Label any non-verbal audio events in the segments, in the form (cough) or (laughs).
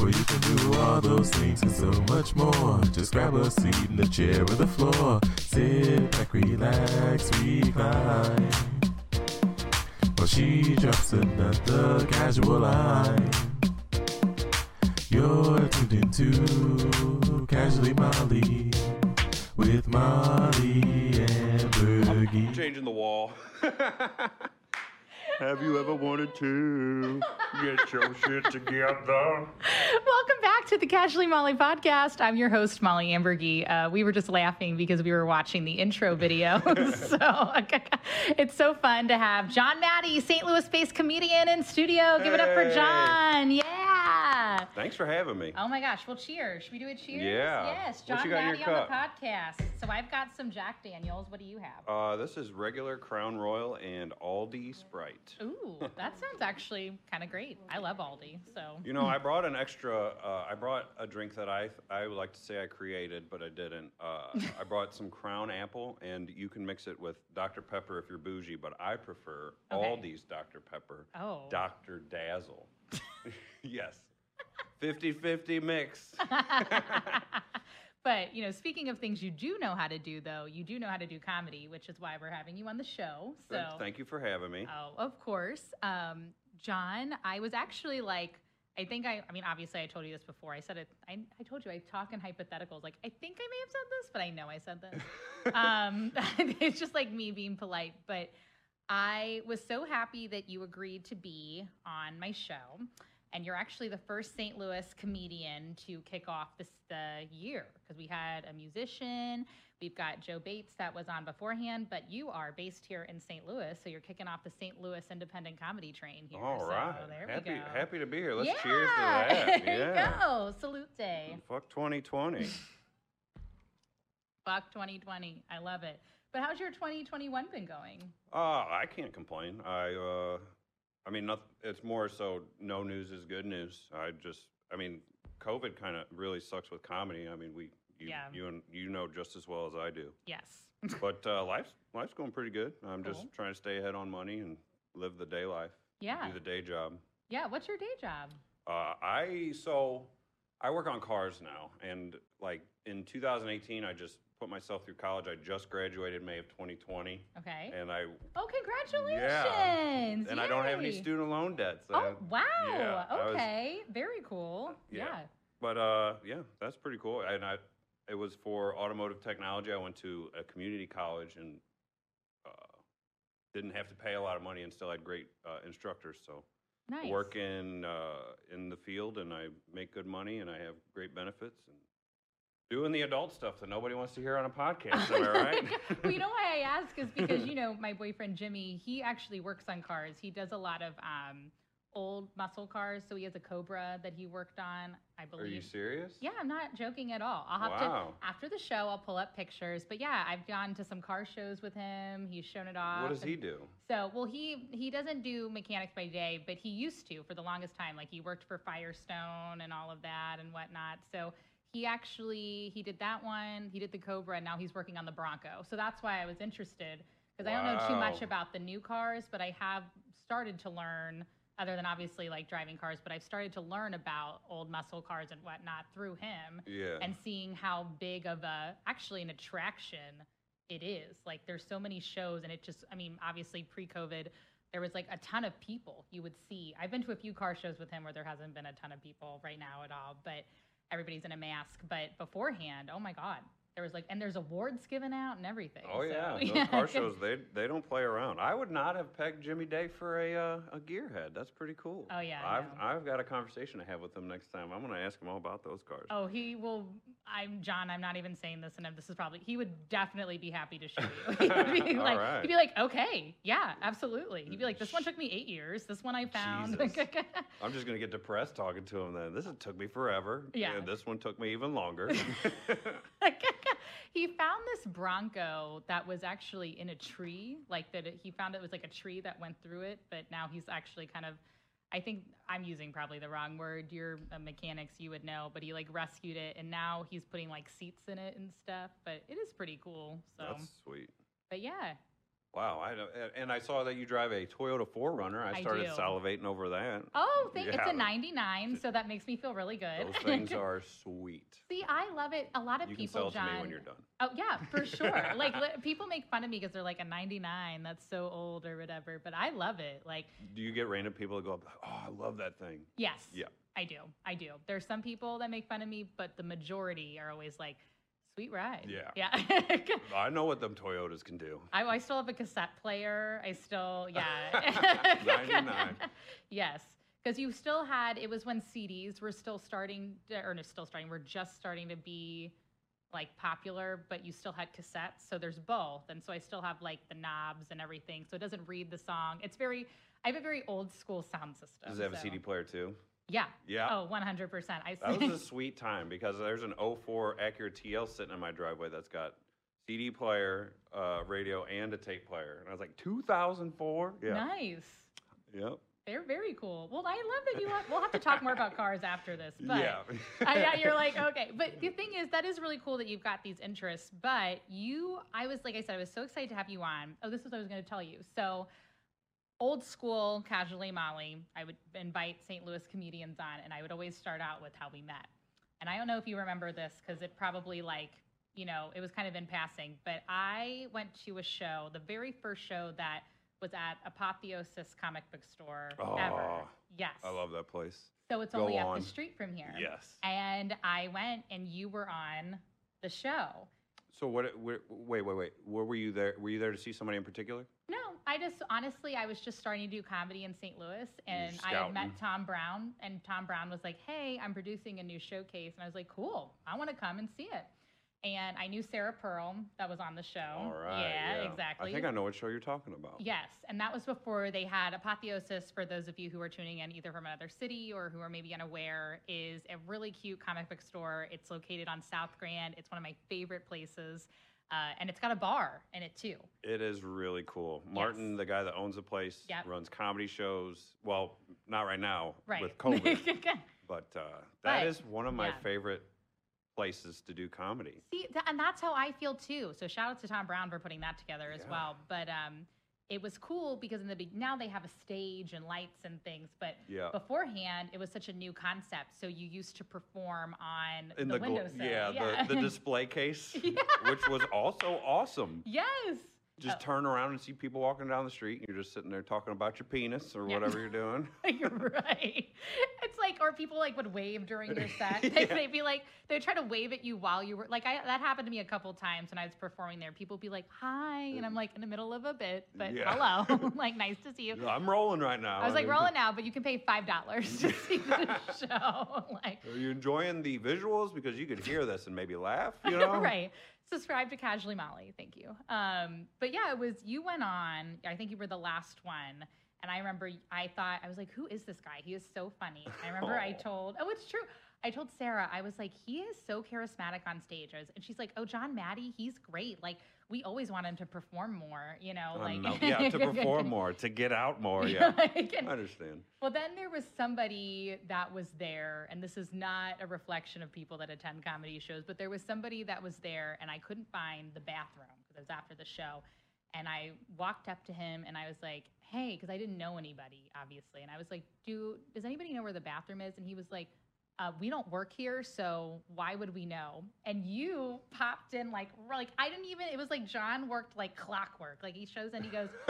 where you can do all those things and so much more. Just grab a seat in the chair or the floor. Sit back, relax, recline. While she drops another casual line. You're tuned into Casually Molly with Molly and Bergie. Changing the wall. (laughs) Have you ever wanted to get your shit together? Welcome back to the Casually Molly podcast. I'm your host, Molly Ambergy. Uh, we were just laughing because we were watching the intro video. (laughs) so (laughs) it's so fun to have Jon Maddy, St. Louis based comedian in studio. Give it up for Jon. Yeah. Thanks for having me. Oh my gosh. Well, cheers. Should we do a cheers? Yeah. Yes. Jon you got in your Maddie on the podcast. So I've got some Jack Daniels. What do you have? Uh, this is regular Crown Royal and Aldi Sprite. Ooh, that sounds actually kind of great. I love Aldi. So You know, I brought an extra. Uh, I brought a drink that I I would like to say I created, but I didn't. Uh, I brought some Crown Apple, and you can mix it with Dr Pepper if you're bougie, but I prefer Okay. Aldi's Dr Pepper. Oh. Dr Dazzle. (laughs) (laughs) yes. 50-50 mix. (laughs) but you know, speaking of things you do know how to do, though, you do know how to do comedy, which is why we're having you on the show. So, Thank you for having me. oh, of course, um, Jon. I was actually like, I think I, I mean, obviously, I told you this before. I said it. I, I told you I talk in hypotheticals. Like, I think I may have said this, but I know I said this. (laughs) um, it's just like me being polite, but. I was so happy that you agreed to be on my show. And you're actually the first St. Louis comedian to kick off this the year because we had a musician. We've got Joe Bates that was on beforehand, but you are based here in St. Louis, so you're kicking off the St. Louis independent comedy train here. All so right. there happy, we go. happy to be here. Let's yeah. cheers to that. (laughs) there yeah. you go. Salute day. Fuck 2020. Fuck 2020. I love it. But how's your 2021 been going? Uh, I can't complain. I, uh, I mean, noth- it's more so no news is good news. I just, I mean, COVID kind of really sucks with comedy. I mean, we, you, Yeah. you, and you know just as well as I do. Yes. (laughs) But uh, life's life's going pretty good. I'm Cool. just trying to stay ahead on money and live the day life. Yeah. Do the day job. Yeah. What's your day job? Uh, I so I work on cars now, and like in 2018, I just put myself through college. I just graduated May of 2020, Okay. and I Oh, congratulations! Yeah. and I don't have any student loan debt. So Oh, wow. yeah, I was- okay. Very cool. Yeah. Yeah. But uh, yeah, that's pretty cool. And I, it was for automotive technology. I went to a community college and uh, didn't have to pay a lot of money and still had great uh, instructors. So Nice. work in uh, in the field and I make good money and I have great benefits and doing the adult stuff that nobody wants to hear on a (laughs) podcast. am I right? well, you know why I ask is (laughs) because you know my boyfriend Jimmy. He actually works on cars. He does a lot of um, old muscle cars. So he has a Cobra that he worked on. I believe. Are you serious? Yeah, I'm not joking at all. I'll have Wow. to after the show. I'll pull up pictures. But yeah, I've gone to some car shows with him. He's shown it off. What does and- he do? So, well, he he doesn't do mechanics by day, but he used to for the longest time. Like he worked for Firestone and all of that and whatnot. So he actually he did that one. He did the Cobra, and now he's working on the Bronco. So that's why I was interested because I don't know too much about the new cars, but I have started to learn. Other than obviously like driving cars, but I've started to learn about old muscle cars and whatnot through him Yeah. and seeing how big of a actually an attraction it is like there's so many shows and it just i mean obviously pre-covid there was like a ton of people you would see i've been to a few car shows with him where there hasn't been a ton of people right now at all but everybody's in a mask but beforehand oh my god there was like and there's awards given out and everything Oh so, yeah, (laughs) those car shows they they don't play around. I would not have pegged Jimmy Day for a uh, a gearhead. That's pretty cool. Oh, yeah, I've. I've got a conversation to have with him next time. I'm gonna ask him all about those cars. Oh, he will. I'm Jon. I'm not even saying this, and this is probably. He would definitely be happy to show you. (laughs) he would be (laughs) All like, right. he'd be like, okay, yeah, absolutely. He'd be like, this one took me eight years. This one I found. I'm just gonna get depressed talking to him then. This took me forever. Yeah. And this one took me even longer. He found this Bronco that was actually in a tree. Like that, it- he found it was like a tree that went through it. But now he's actually kind of. I think I'm using probably the wrong word. You're a uh, mechanics, you would know. But he like rescued it, and now he's putting like seats in it and stuff. But it is pretty cool. So. That's sweet. But yeah, Wow, I and- I saw that you drive a Toyota 4Runner. I I started do. salivating over that. Oh, thank, it's a 99, so that makes me feel really good. Those things (laughs) are sweet. See, I love it. A lot of You can people, Jon. to me when you're done. Oh yeah, for sure. (laughs) like li- people make fun of me because they're like a 99. That's so old or whatever. But I love it. Like Do you get random people that go up, oh, I love that thing? yes, Yeah. I do. I do. There's some people that make fun of me, but the majority are always like, "Sweet ride." Yeah. Yeah. (laughs) I know what them Toyotas can do. I, I still have a cassette player. I still, (laughs) yeah. 99. yes. Because you still had, it was when CDs were still starting, to, or no, still starting, were just starting to be like popular, but you still had cassettes. So there's both. And so I still have like the knobs and everything. So it doesn't read the song. It's very, I have a very old school sound system. Does it have a CD player too? Yeah. Yeah. Oh, 100%. I see. That was a (laughs) sweet time because there's an 04 Acura TL sitting in my driveway that's got CD player, uh, radio, and a tape player. And I was like, 2004? Yeah. Nice. Yep. They're very cool. Well, I love that you have, we'll have to talk more about cars after this. (laughs) But yeah. I, yeah, you're like, (laughs) okay. But the thing is, that is really cool that you've got these interests. But you, I was, like I said, I was so excited to have you on. Oh, this is what I was going to tell you. So, old school, casually Molly, I would invite St. Louis comedians on, and I would always start out with how we met. And I don't know if you remember this because it probably, like, you know, it was kind of in passing, but I went to a show, the very first show that was at Apotheosis Comic Book Store ever. Oh, Yes. I love that place. So it's Go only up the street from here. Yes. And I went and you were on the show. So what? Wait, wait, wait. Where were you there? Were you there to see somebody in particular? No, I just honestly, I was just starting to do comedy in St. Louis, and I had met. Tom Brown, and Tom Brown was like, "Hey, I'm producing a new showcase," and I was like, "Cool, I want to come and see it." And I knew Sarah Pearl that was on the show. All right. Yeah, exactly. I think I know what show you're talking about. Yes, and that was before they had Apotheosis. For those of you who are tuning in, either from another city or who are maybe unaware, is a really cute comic book store. It's located on South Grand. It's one of my favorite places, uh, and it's got a bar in it too. It is really cool. Martin, the guy that owns the place, Yep. runs comedy shows. Well, not right now Right. with COVID, (laughs) but uh, that But, is one of my yeah. favorite places to do comedy. See, th- and that's how I feel too. So shout out to Tom Brown for putting that together as Yeah. well. But um, it was cool because in the be- now they have a stage and lights and things, but Yeah. beforehand it was such a new concept. So you used to perform on In the, the, gl- windowsill. yeah, The, the (laughs) display case, Yeah. which was also awesome. yes. Just Oh. turn around and see people walking down the street, and you're just sitting there talking about your penis or Yeah. whatever you're doing. (laughs) You're right. It's like, or people like would wave during your set. (laughs) They, Yeah. They'd be like, they'd try to wave at you while you were like, I, that happened to me a couple times when I was performing there. People would be like, hi, and I'm like in the middle of a bit, but Yeah. hello, (laughs) like nice to see you. I'm rolling right now. I was like, rolling now, but you can pay five dollars to see the show. like, Are you enjoying the visuals? Because you could hear this and maybe laugh, you know? right. Subscribe to Casually Molly. Thank you. Um, but yeah, it was you went on. I think you were the last one. And I remember I thought I was like, who is this guy? He is so funny. I remember I (laughs) told oh, it's true. I told Sarah, I was like, he is so charismatic on stage. I was- And she's like, oh, Jon Maddy, he's great. Like, we always want him to perform more, you know? I Like, know. (laughs) yeah, to perform more, to get out more. (laughs) Yeah, Like, and- I understand. well, then there was somebody that was there, and this is not a reflection of people that attend comedy shows, but there was somebody that was there, and I couldn't find the bathroom because it was after the show. And I walked up to him and I was like, hey, because I didn't know anybody, obviously. And I was like, do, does anybody know where the bathroom is? And he was like, uh, we don't work here, so why would we know? And you popped in like, like I didn't even. It was like John worked like clockwork. Like he shows and he goes, (laughs)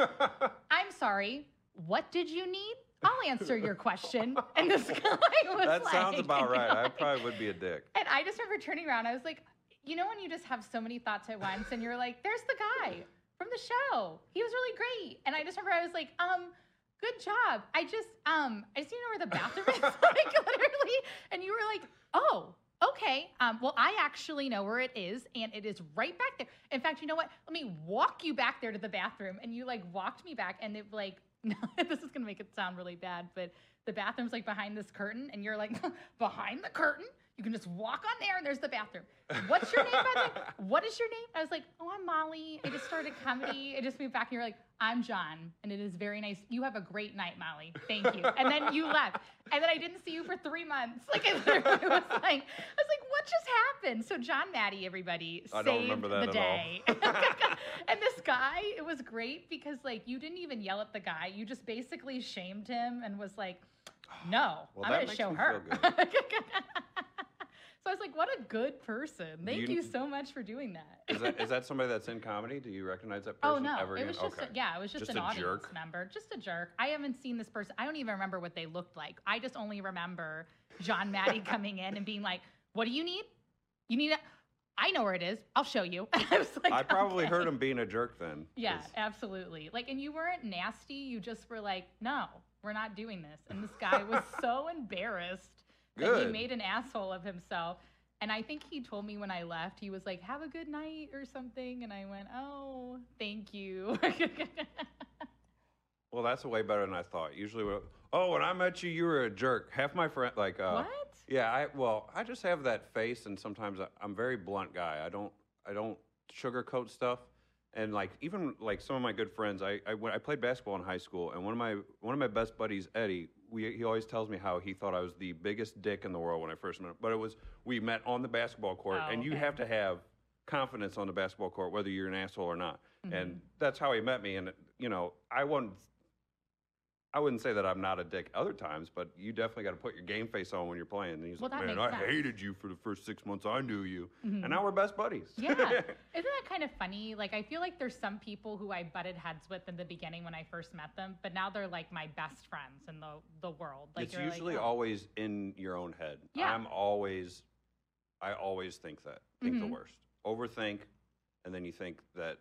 I'm sorry, what did you need? I'll answer your question. And this (laughs) guy was that like, sounds about right. I (laughs) probably would be a dick. And I just remember turning around. I was like, you know, when you just have so many thoughts at once, and you're like, there's the guy from the show. He was really great. And I just remember I was like, um, good job. I just, um, I just to know where the bathroom is, (laughs) like literally. And you were like, oh. Okay. Um, well, I actually know where it is, and it is right back there. In fact, you know what? Let me walk you back there to the bathroom. And you like walked me back, and it like, (laughs) this is gonna make it sound really bad, but the bathroom's like behind this curtain, and you're like (laughs) behind the curtain. You can just walk on there, and there's the bathroom. What's your name, the way? (laughs) What is your name? I was like, oh, I'm Molly. I just started comedy. I just moved back. And you're like, I'm Jon, and it is very nice. You have a great night, Molly. Thank you. And then you left, and then I didn't see you for three months. Like I literally (laughs) was like, I was like, what just happened? So Jon Maddy, everybody, I saved don't remember that the day. (laughs) and this guy, it was great because like you didn't even yell at the guy. You just basically shamed him and was like, (sighs) "No, Well, I'm going to show her." So I was like, "What a good person! Thank you- you, so much for doing that." Is that is that (laughs) somebody that's in comedy? Do you recognize that person? Oh person no! ever It again? was just okay. a, yeah, it was just, Just an a audience jerk? member, just a jerk. I haven't seen this person. I don't even remember what they looked like. I just only remember Jon Maddy (laughs) coming in and being like, "What do you need? You need a? I know where it is. I'll show you." (laughs) I was like, I probably "Okay." heard him being a jerk then. Yeah, absolutely. Like, and you weren't nasty. You just were like, "No, we're not doing this." And this guy was so embarrassed that he made an asshole of himself. And I think he told me when I left, he was like, "Have a good night" or something. And I went, "Oh, thank you." (laughs) Well, that's way better than I thought. Usually, when- oh, when I met you, you were a jerk. Half my friend, like, uh, what? yeah, I well, I just have that face, and sometimes I, I'm a very blunt guy. I don't, I don't sugarcoat stuff, and like even like some of my good friends, I, I I played basketball in high school, and one of my one of my best buddies, Eddie, we he always tells me how he thought I was the biggest dick in the world when I first met him, but it was we met on the basketball court, Oh, and you okay. have to have confidence on the basketball court, whether you're an asshole or not, Mm-hmm. and that's how he met me, and you know, I wouldn't I wouldn't say that I'm not a dick other times, but you definitely got to put your game face on when you're playing. And he's Well, like, that man, makes I sense. hated you for the first six months I knew you. Mhm. And now we're best buddies. Yeah. (laughs) Isn't that kind of funny? Like, I feel like there's some people who I butted heads with in the beginning when I first met them, but now they're like my best friends in the, the world. Like, it's you're like, usually "Oh." always in your own head. Yeah. I'm always, I always think that, think the worst. Overthink, and then you think that,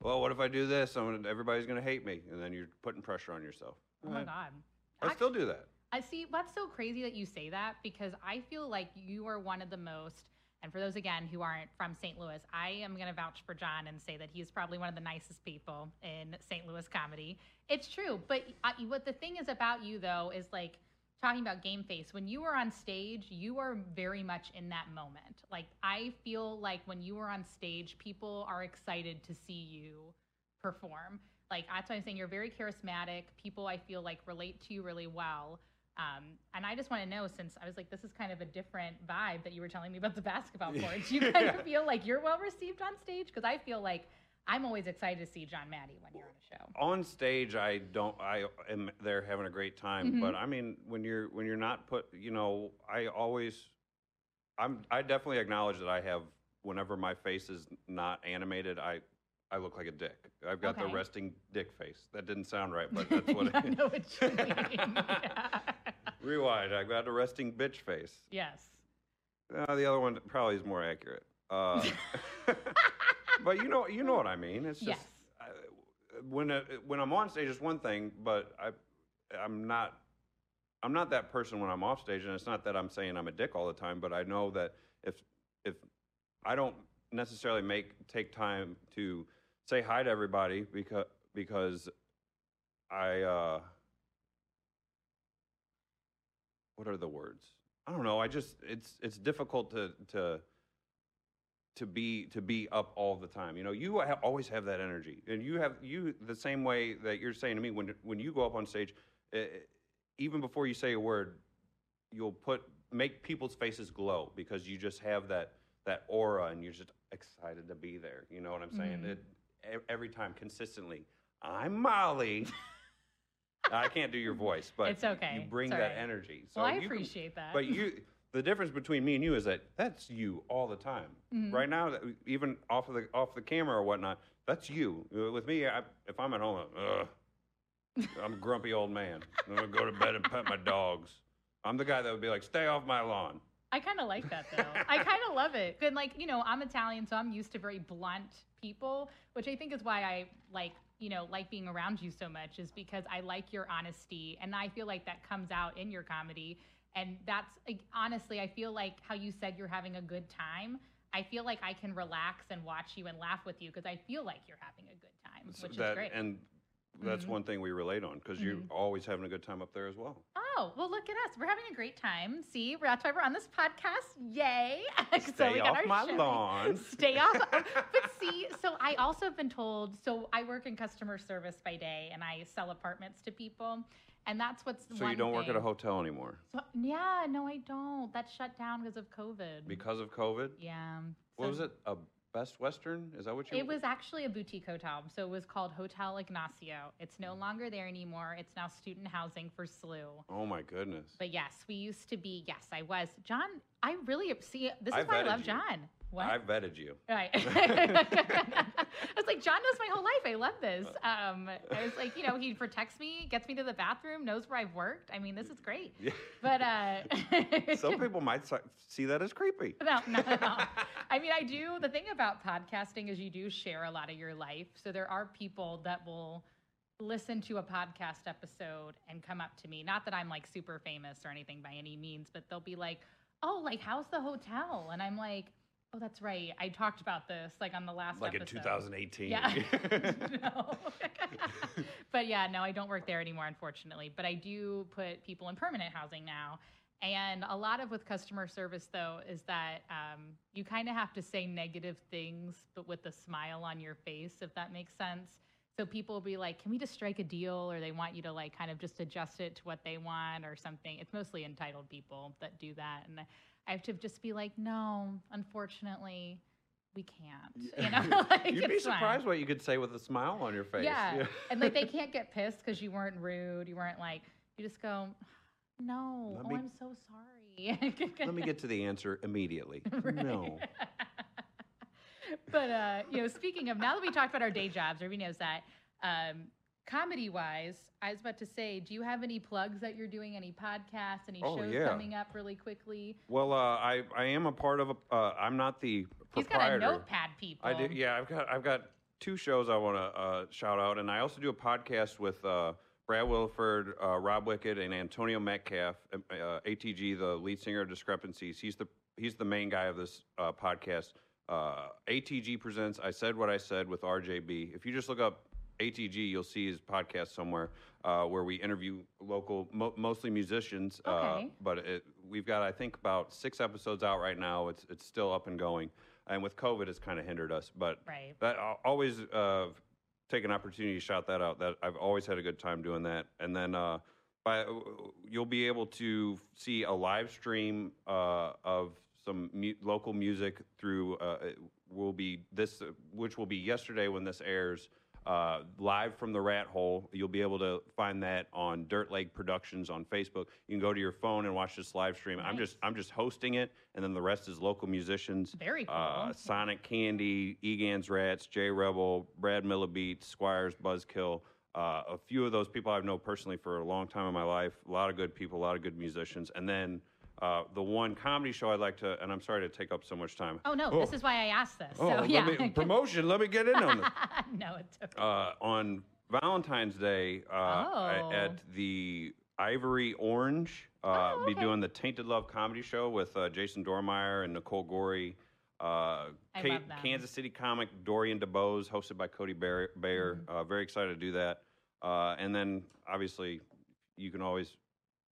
well, what if I do this? I'm gonna, everybody's going to hate me. And then you're putting pressure on yourself. Oh my God. I still do that. I see. That's so crazy that you say that because I feel like you are one of the most. And for those again who aren't from St. Louis, I am going to vouch for Jon and say that he's probably one of the nicest people in St. Louis comedy. It's true, but uh, what the thing is about you though is like talking about game face. When you are on stage, you are very much in that moment. Like I feel like when you are on stage, people are excited to see you perform. Like that's why I'm saying you're very charismatic. People I feel like relate to you really well. Um, and I just want to know, since I was like, this is kind of a different vibe that you were telling me about the (laughs) basketball court. Do you kind of (laughs) feel like you're well received on stage? Because I feel like I'm always excited to see Jon Maddy when you're on a show. on stage i don't i am there having a great time Mhm. but i mean when you're when you're not put you know i always i'm i definitely acknowledge that i have whenever my face is not animated i i look like a dick i've got the Okay. resting dick face that didn't sound right but (laughs) that's what I know what you (laughs) mean. Yeah. rewind I've got a resting bitch face Yes. uh, the other one probably is more accurate uh, (laughs) but you know you know what i mean it's just Yes. I, when uh when I'm on stage, it's one thing, but I, I'm not, I'm not that person when I'm off stage, and it's not that I'm saying I'm a dick all the time, but I know that if if I don't necessarily make take time to say hi to everybody because because I uh, what are the words? I don't know. I just it's it's difficult to to to be to be up all the time. You know, you ha- always have that energy, and you have you the same way that you're saying to me when when you go up on stage, eh, even before you say a word, you'll put make people's faces glow because you just have that that aura, and you're just excited to be there. You know what I'm saying? Mhm. It, every time, consistently. I'm Molly. I can't do your voice, but It's okay. You bring that right. energy. So well, I you can- appreciate that. but you, the difference between me and you is that that's you all the time. Mhm. Right now, even off of the off the camera or whatnot, that's you. Uh, With me, I, if I'm at home, ugh, I'm a grumpy old man. I'm gonna go to bed and pet my dogs. I'm the guy that would be like, "Stay off my lawn." I kind of like that though. I kind of love it. And like, you know, I'm Italian, so I'm used to very blunt people, which I think is why I like, you know, like being around you so much is because I like your honesty and I feel like that comes out in your comedy. And that's like, honestly, I feel like how you said you're having a good time. I feel like I can relax and watch you and laugh with you because I feel like you're having a good time, which that- is great. And that's Mhm. one thing we relate on because you're Mhm. always having a good time up there as well. Oh, well, look at us. We're having a great time. See, that's why we're on this podcast. Yay. (laughs) So Stay we got off our my show. lawn. (laughs) Stay off. but (laughs) see, so I also have been told, so I work in customer service by day and I sell apartments to people. And that's what's So one you don't work at a hotel anymore So, yeah, no, I don't. That shut down because of COVID. because of COVID? yeah. What was it? A Best Western? Is that what you? It was actually a boutique hotel. So it was called Hotel Ignacio. It's no mm. longer there anymore. It's now student housing for SLU. Oh my goodness. But yes, we used to be, yes, I was. Jon, I really see this I is why I love you. Jon. What? I vetted you. Right. (laughs) I was like, Jon knows my whole life. I love this. Um, I was like, you know, he protects me, gets me to the bathroom, knows where I've worked. I mean, this is great. Yeah. But uh, (laughs) Some people might see that as creepy. (laughs) no, no, no. I mean, I do. The thing about podcasting is you do share a lot of your life. So there are people that will listen to a podcast episode and come up to me. Not that I'm like super famous or anything by any means, but they'll be like, "Oh, like how's the hotel?" And I'm like, "Oh, that's right. I talked about this like on the last Like in 2018. Yeah. (laughs) (laughs) no. (laughs) but yeah, no, I don't work there anymore, unfortunately. But I do put people in permanent housing now. And a lot of with customer service, though, is that um, you kind of have to say negative things, but with a smile on your face, if that makes sense. So people will be like, can we just strike a deal? Or they want you to like kind of just adjust it to what they want or something. It's mostly entitled people that do that. And I have to just be like, no, unfortunately, we can't. You know, (laughs) (laughs) like, You'd be it's fine. surprised what you could say with a smile on your face. Yeah. and like they (laughs) can't get pissed because you weren't rude. You weren't like, you just go, no, Let oh, me- I'm so sorry. Let me get to the answer immediately. Right. No. but uh, you know, speaking of now that we talked about our day jobs, everybody knows that. Um, comedy wise, I was about to say, do you have any plugs that you're doing? Any podcasts? Any Oh, shows yeah. coming up really quickly? Well, uh, I I am a part of a. Uh, I'm not the He's got a notepad, people. I do. Yeah, I've got I've got two shows I want to uh, shout out, and I also do a podcast with uh, Brad Wilford, uh, Rob Wicked, and Antonio Metcalf, uh, ATG, the lead singer of Discrepancies. He's the he's the main guy of this uh, podcast. Uh, ATG presents I said what I said with RJB. If you just look up ATG, you'll see his podcast somewhere uh, where we interview local, mo- mostly musicians. Uh, Okay. but it, we've got I think about six episodes out right now. It's it's still up and going, and with COVID, it's kind of hindered us. But Right. that I'll always uh, take an opportunity to shout that out. That I've always had a good time doing that. And then uh, by you'll be able to see a live stream uh, of some mu- local music through. Uh, will be this, which will be yesterday when this airs. Uh, live from the rat hole. You'll be able to find that on Dirt Lake Productions on Facebook. You can go to your phone and watch this live stream. I'm just I'm just hosting it, and then the rest is local musicians. Very cool. Uh, Sonic Candy, Egan's Rats, J Rebel, Brad Millibeat, Squires, Buzzkill. Uh, a few of those people I've known personally for a long time in my life. A lot of good people, a lot of good musicians. And then uh, the one comedy show I'd like to, and I'm sorry to take up so much time. oh no, this is why I asked this. Oh, so let yeah. me, (laughs) promotion. Let me get in on this. (laughs) no, it's okay. Uh, on Valentine's Day uh, Oh. at the Ivory Orange, uh, Oh, be doing the Tainted Love comedy show with uh, Jason Dormeyer and Nicole Gorey. Uh, I Ka-. Kansas City comic Dorian DeBose, hosted by Cody Bayer. Mm-hmm. Uh, very excited to do that. Uh, and then obviously, you can always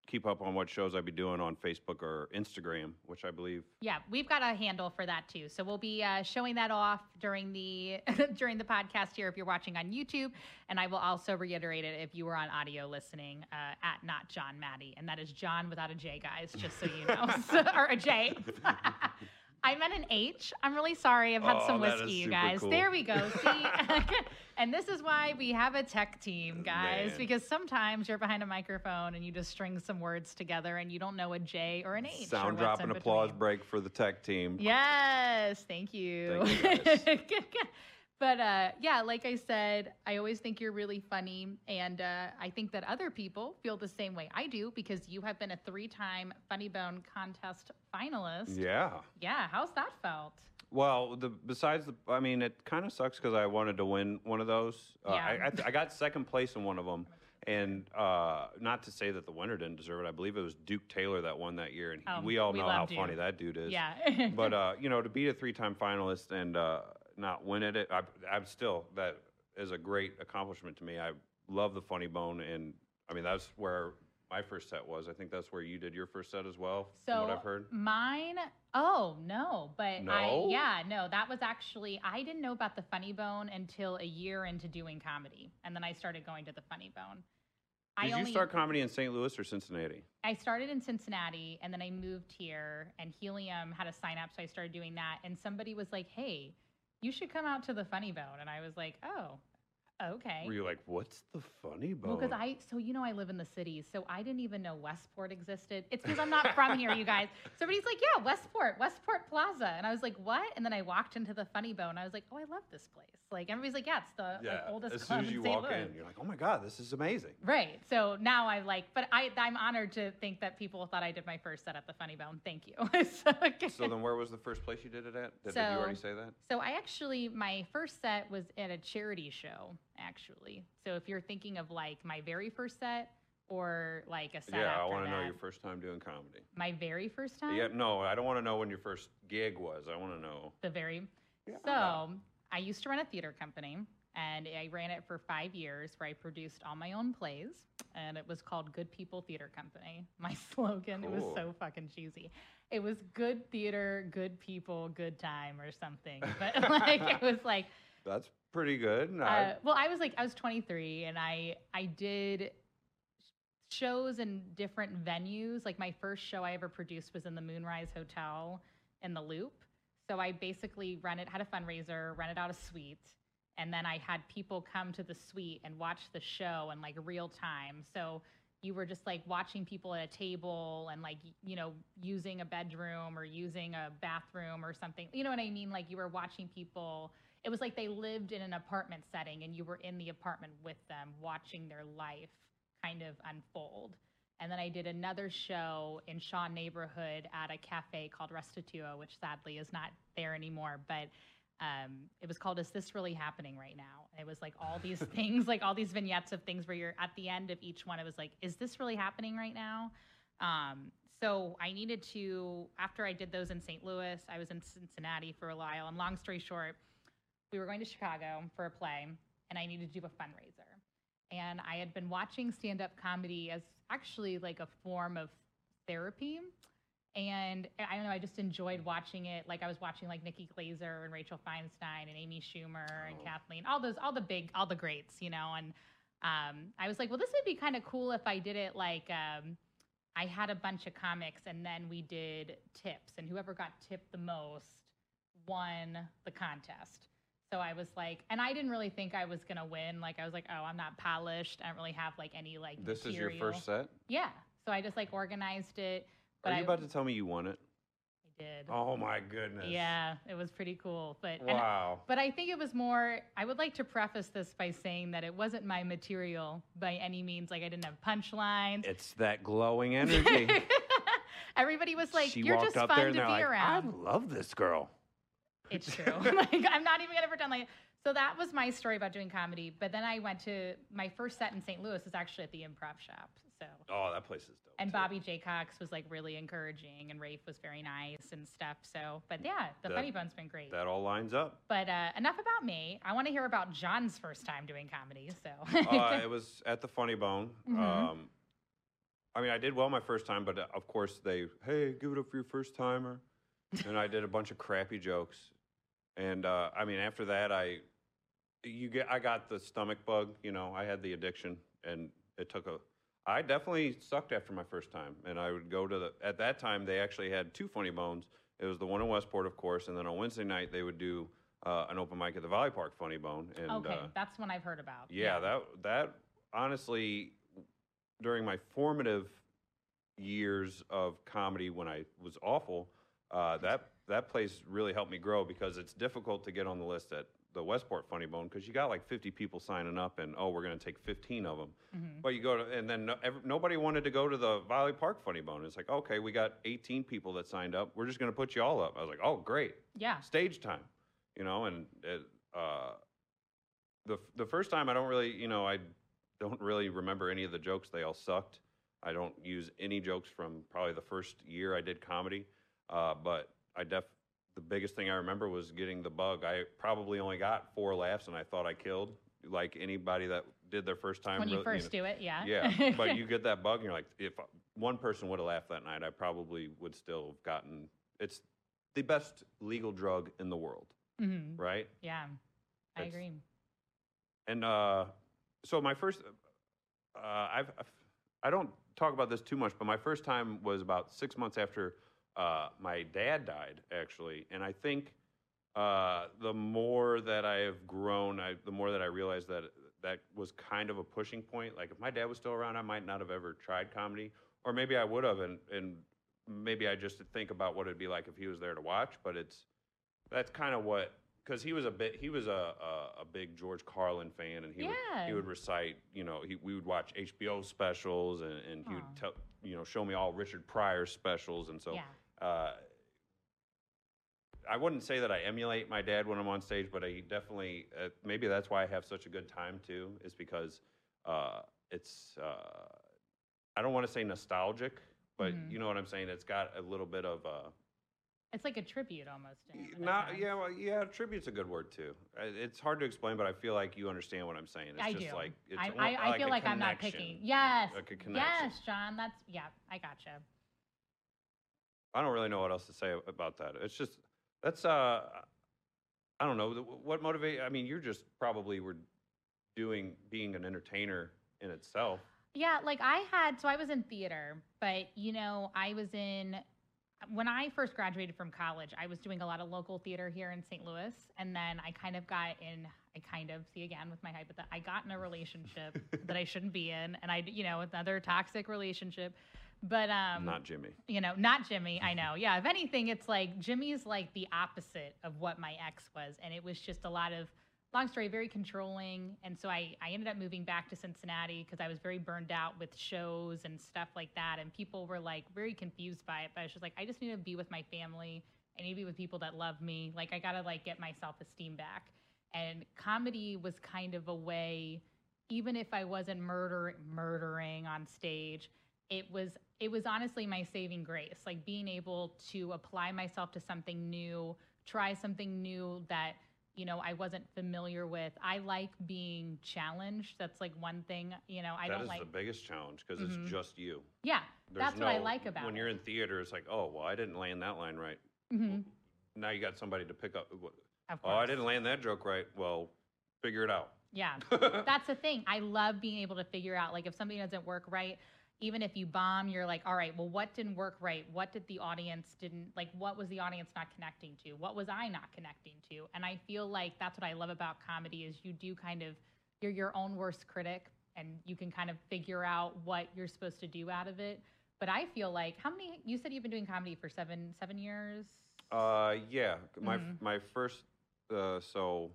keep up on what shows I'd be doing on Facebook or Instagram, which I believe. Yeah, we've got a handle for that too. So we'll be uh, showing that off during the (laughs) during the podcast here if you're watching on YouTube, and I will also reiterate it if you were on audio listening uh, at not Jon Maddy, and that is John without a J, guys, just so you know, (laughs) or a J. (laughs) I meant an H. I'm really sorry. I've had Oh, some whiskey, you guys. cool. There we go. See, (laughs) and this is why we have a tech team, guys, Man. because sometimes you're behind a microphone and you just string some words together and you don't know a J or an H. Sound drop and applause break for the tech team. Yes, thank you. Thank you, (laughs) but uh, yeah, like I said, I always think you're really funny, and uh, I think that other people feel the same way I do because you have been a three-time Funny Bone contest finalist. Yeah. Yeah, how's that felt? Well, the besides the, I mean, it kind of sucks because I wanted to win one of those. Uh, Yeah. I, I, th- I got second place in one of them, and uh, not to say that the winner didn't deserve it. I believe it was Duke Taylor that won that year, and he- Oh, we all we know how Duke. funny that dude is. Yeah, but (laughs) uh, you know, to be a three-time finalist and uh, not win it, I, I'm still that is a great accomplishment to me. I love the Funny Bone, and I mean that's where my first set was. I think that's where you did your first set as well, So what I've heard. mine, oh no, but I No? yeah no that was actually I didn't know about the Funny Bone until a year into doing comedy, and then I started going to the Funny Bone. I Did you start comedy in St. Louis or Cincinnati? I started in Cincinnati and then I moved here and Helium had a sign up, so I started doing that. And somebody was like, Hey, you should come out to the funny bone. And I was like, Oh, okay. Were you like, what's the funny bone? Well, because I, so you know, I live in the city, so I didn't even know Westport existed. It's because I'm not from here, you guys. Somebody's like, yeah, Westport, Westport Plaza. And I was like, what? And then I walked into the Funny Bone. I was like, oh, I love this place. Like, everybody's like, yeah, it's the like, yeah. oldest as club soon as you walk Louis. in, you're like, oh my god, this is amazing. Right. So now I like, but I, I'm honored to think that people thought I did my first set at the Funny Bone. Thank you. (laughs) so, So then, where was the first place you did it at? Did, did you already say that? So I actually my first set was at a charity show actually. So if you're thinking of like my very first set or like a set Yeah, I after want to know that, your first time doing comedy. my very first time. Yeah, no, I don't want to know when your first gig was. I want to know. The very Yeah. so I used to run a theater company and I ran it for five years where I produced all my own plays and it was called Good People Theater Company. (laughs) My slogan it was Cool. so fucking cheesy. It was good theater, good people, good time or something. But (laughs) like it was like That's pretty good. No, Uh, well, I was like, I was 23, and I I did shows in different venues. Like my first show I ever produced was in the Moonrise Hotel in the Loop. So I basically rented, had a fundraiser, rented out a suite, and then I had people come to the suite and watch the show in like real time. So you were just like watching people at a table and like you know using a bedroom or using a bathroom or something. You know what I mean? Like you were watching people. It was like they lived in an apartment setting and you were in the apartment with them watching their life kind of unfold. And then I did another show in Shaw neighborhood at a cafe called Restituo, which sadly is not there anymore. But um, it was called "Is This Really Happening Right Now?" And it was like all these (laughs) things, like all these vignettes of things where you're at the end of each one. It was like, "Is this really happening right now?" Um, so I needed to. After I did those in St. Louis, I was in Cincinnati for a while. And long story short, we were going to Chicago for a play, and I needed to do a fundraiser. And I had been watching stand up comedy as actually like a form of therapy. And I don't know, I just enjoyed watching it. Like I was watching like Nikki Glazer and Rachel Feinstein and Amy Schumer and Oh. Kathleen, all those, all the big, all the greats, you know. And um, I was like, well, this would be kind of cool if I did it like um, I had a bunch of comics and then we did tips, and whoever got tipped the most won the contest. So I was like, and I didn't really think I was gonna win. Like I was like, oh, I'm not polished. I don't really have like any like. this is your first set. Yeah. So I just like organized it. But Are you I, about to tell me you won it? I did. Oh my goodness. Yeah, it was pretty cool. But and- Wow. but I think it was more. I would like to preface this by saying that it wasn't my material by any means. Like I didn't have punchlines. It's that glowing energy. (laughs) Everybody was like, she "You're just fun to and be like, around." I love this girl. It's (laughs) true. (laughs) like I'm not even gonna pretend like. So that was my story about doing comedy. But then I went to my first set in St. Louis was actually at the Improv Shop. So Oh, that place is dope. and too. Bobby Jaycox was like really encouraging, and Rafe was very nice and stuff. So, but yeah, the That- Funny Bone's been great. That all lines up. but uh, enough about me. I want to hear about Jon's first time doing comedy. So uh, (laughs) it was at the Funny Bone. Mhm. Um, I mean, I did well my first time, but uh, of course they, hey, give it up for your first timer, and I did a bunch of crappy jokes, and uh, I mean, after that, I, you get, I got the stomach bug. You know, I had the addiction, and it took a. I definitely sucked after my first time, and I would go to the. At that time, they actually had two Funny Bones. It was the one in Westport, of course, and then on Wednesday night they would do uh, an open mic at the Valley Park Funny Bone. And, okay, uh, that's one I've heard about. yeah, that that honestly, during my formative years of comedy when I was awful, uh, that that place really helped me grow because it's difficult to get on the list at the Westport Funny Bone because you got like 50 people signing up and oh we're going to take 15 of them. Mhm. But you go to and then no, every, nobody wanted to go to the Valley Park Funny Bone. It's like okay we got 18 people that signed up. We're just going to put you all up. I was like oh great yeah. stage time, you know, and it, uh, the the first time I don't really, you know, I don't really remember any of the jokes. They all sucked. I don't use any jokes from probably the first year I did comedy, uh, but I def the biggest thing I remember was getting the bug. I probably only got four laughs, and I thought I killed like anybody that did their first time. when you really, first do it, yeah. yeah, but you (laughs) get that bug, and you're like, if one person would have laughed that night, I probably would still have gotten. It's the best legal drug in the world, Mhm. right? Yeah, I It's- agree. And uh, so my first, uh, I've, I've I don't talk about this too much, but my first time was about six months after uh, my dad died, actually, and I think uh, the more that I have grown, I, the more that I realized that that was kind of a pushing point. Like if my dad was still around, I might not have ever tried comedy, or maybe I would have, and and maybe I just think about what it'd be like if he was there to watch. But it's that's kind of what because he was a bit he was a, a, a big George Carlin fan, and he would he would recite, you know, he, we would watch HBO specials, and, and he would tell you know show me all Richard Pryor specials, and so. yeah. Uh, I wouldn't say that I emulate my dad when I'm on stage, but I definitely uh, maybe that's why I have such a good time too. Is because uh, it's uh, I don't want to say nostalgic, but Mhm. you know what I'm saying. It's got a little bit of uh, It's like a tribute almost. not yeah well, yeah tribute's a good word too. It's hard to explain, but I feel like you understand what I'm saying. It's I just do. like it's I, I, I feel a like I'm not picking. Yes. Like a connection. Yes, Jon. That's yeah. I gotcha. I don't really know what else to say about that. It's just that's uh I don't know what motivate. I mean, you're just probably were doing being an entertainer in itself. Yeah, like I had, so I was in theater, but you know, I was in, when I first graduated from college, I was doing a lot of local theater here in St. Louis. And then I kind of got in, I kind of, see again with my hypothet, I got in a relationship (laughs) that I shouldn't be in. And I, you know, another toxic relationship. But, um, Not Jimmy. you know, not Jimmy. I know. (laughs) Yeah. If anything, it's like Jimmy's like the opposite of what my ex was. And it was just a lot of, long story, very controlling. And so I, I ended up moving back to Cincinnati because I was very burned out with shows and stuff like that. And people were like very confused by it. But I was just like, I just need to be with my family. I need to be with people that love me. Like, I got to like get my self esteem back. And comedy was kind of a way, even if I wasn't murder, murdering on stage, it was it was honestly my saving grace like being able to apply myself to something new try something new that you know i wasn't familiar with i like being challenged that's like one thing you know i That don't is like the biggest challenge because Mhm. it's just you. yeah There's that's what i like about when you're in theater. It's like, oh well, I didn't land that line right. mm-hmm. Now you got somebody to pick up. Oh, I didn't land that joke right. Well, figure it out. yeah (laughs) that's the thing i love being able to figure out like if something doesn't work right even if you bomb you're like all right well what didn't work right what did the audience didn't like what was the audience not connecting to what was i not connecting to and i feel like that's what i love about comedy is you do kind of you're your own worst critic and you can kind of figure out what you're supposed to do out of it but i feel like how many you said you've been doing comedy for seven seven years Uh, yeah. My Mhm. my first. Uh, so.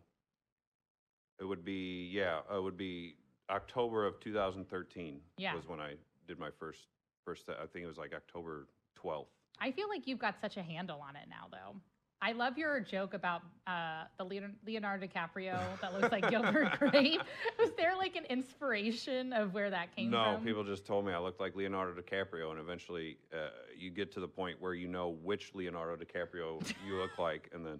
It would be yeah. It would be October of 2013. Yeah. Was when I did my first first. I think it was like October 12th. I feel like you've got such a handle on it now, though. I love your joke about uh, the Leonardo DiCaprio that looks like (laughs) Gilbert Grape. Was there like an inspiration of where that came no, from? No, people just told me I looked like Leonardo DiCaprio, and eventually uh, you get to the point where you know which Leonardo DiCaprio you look like, and then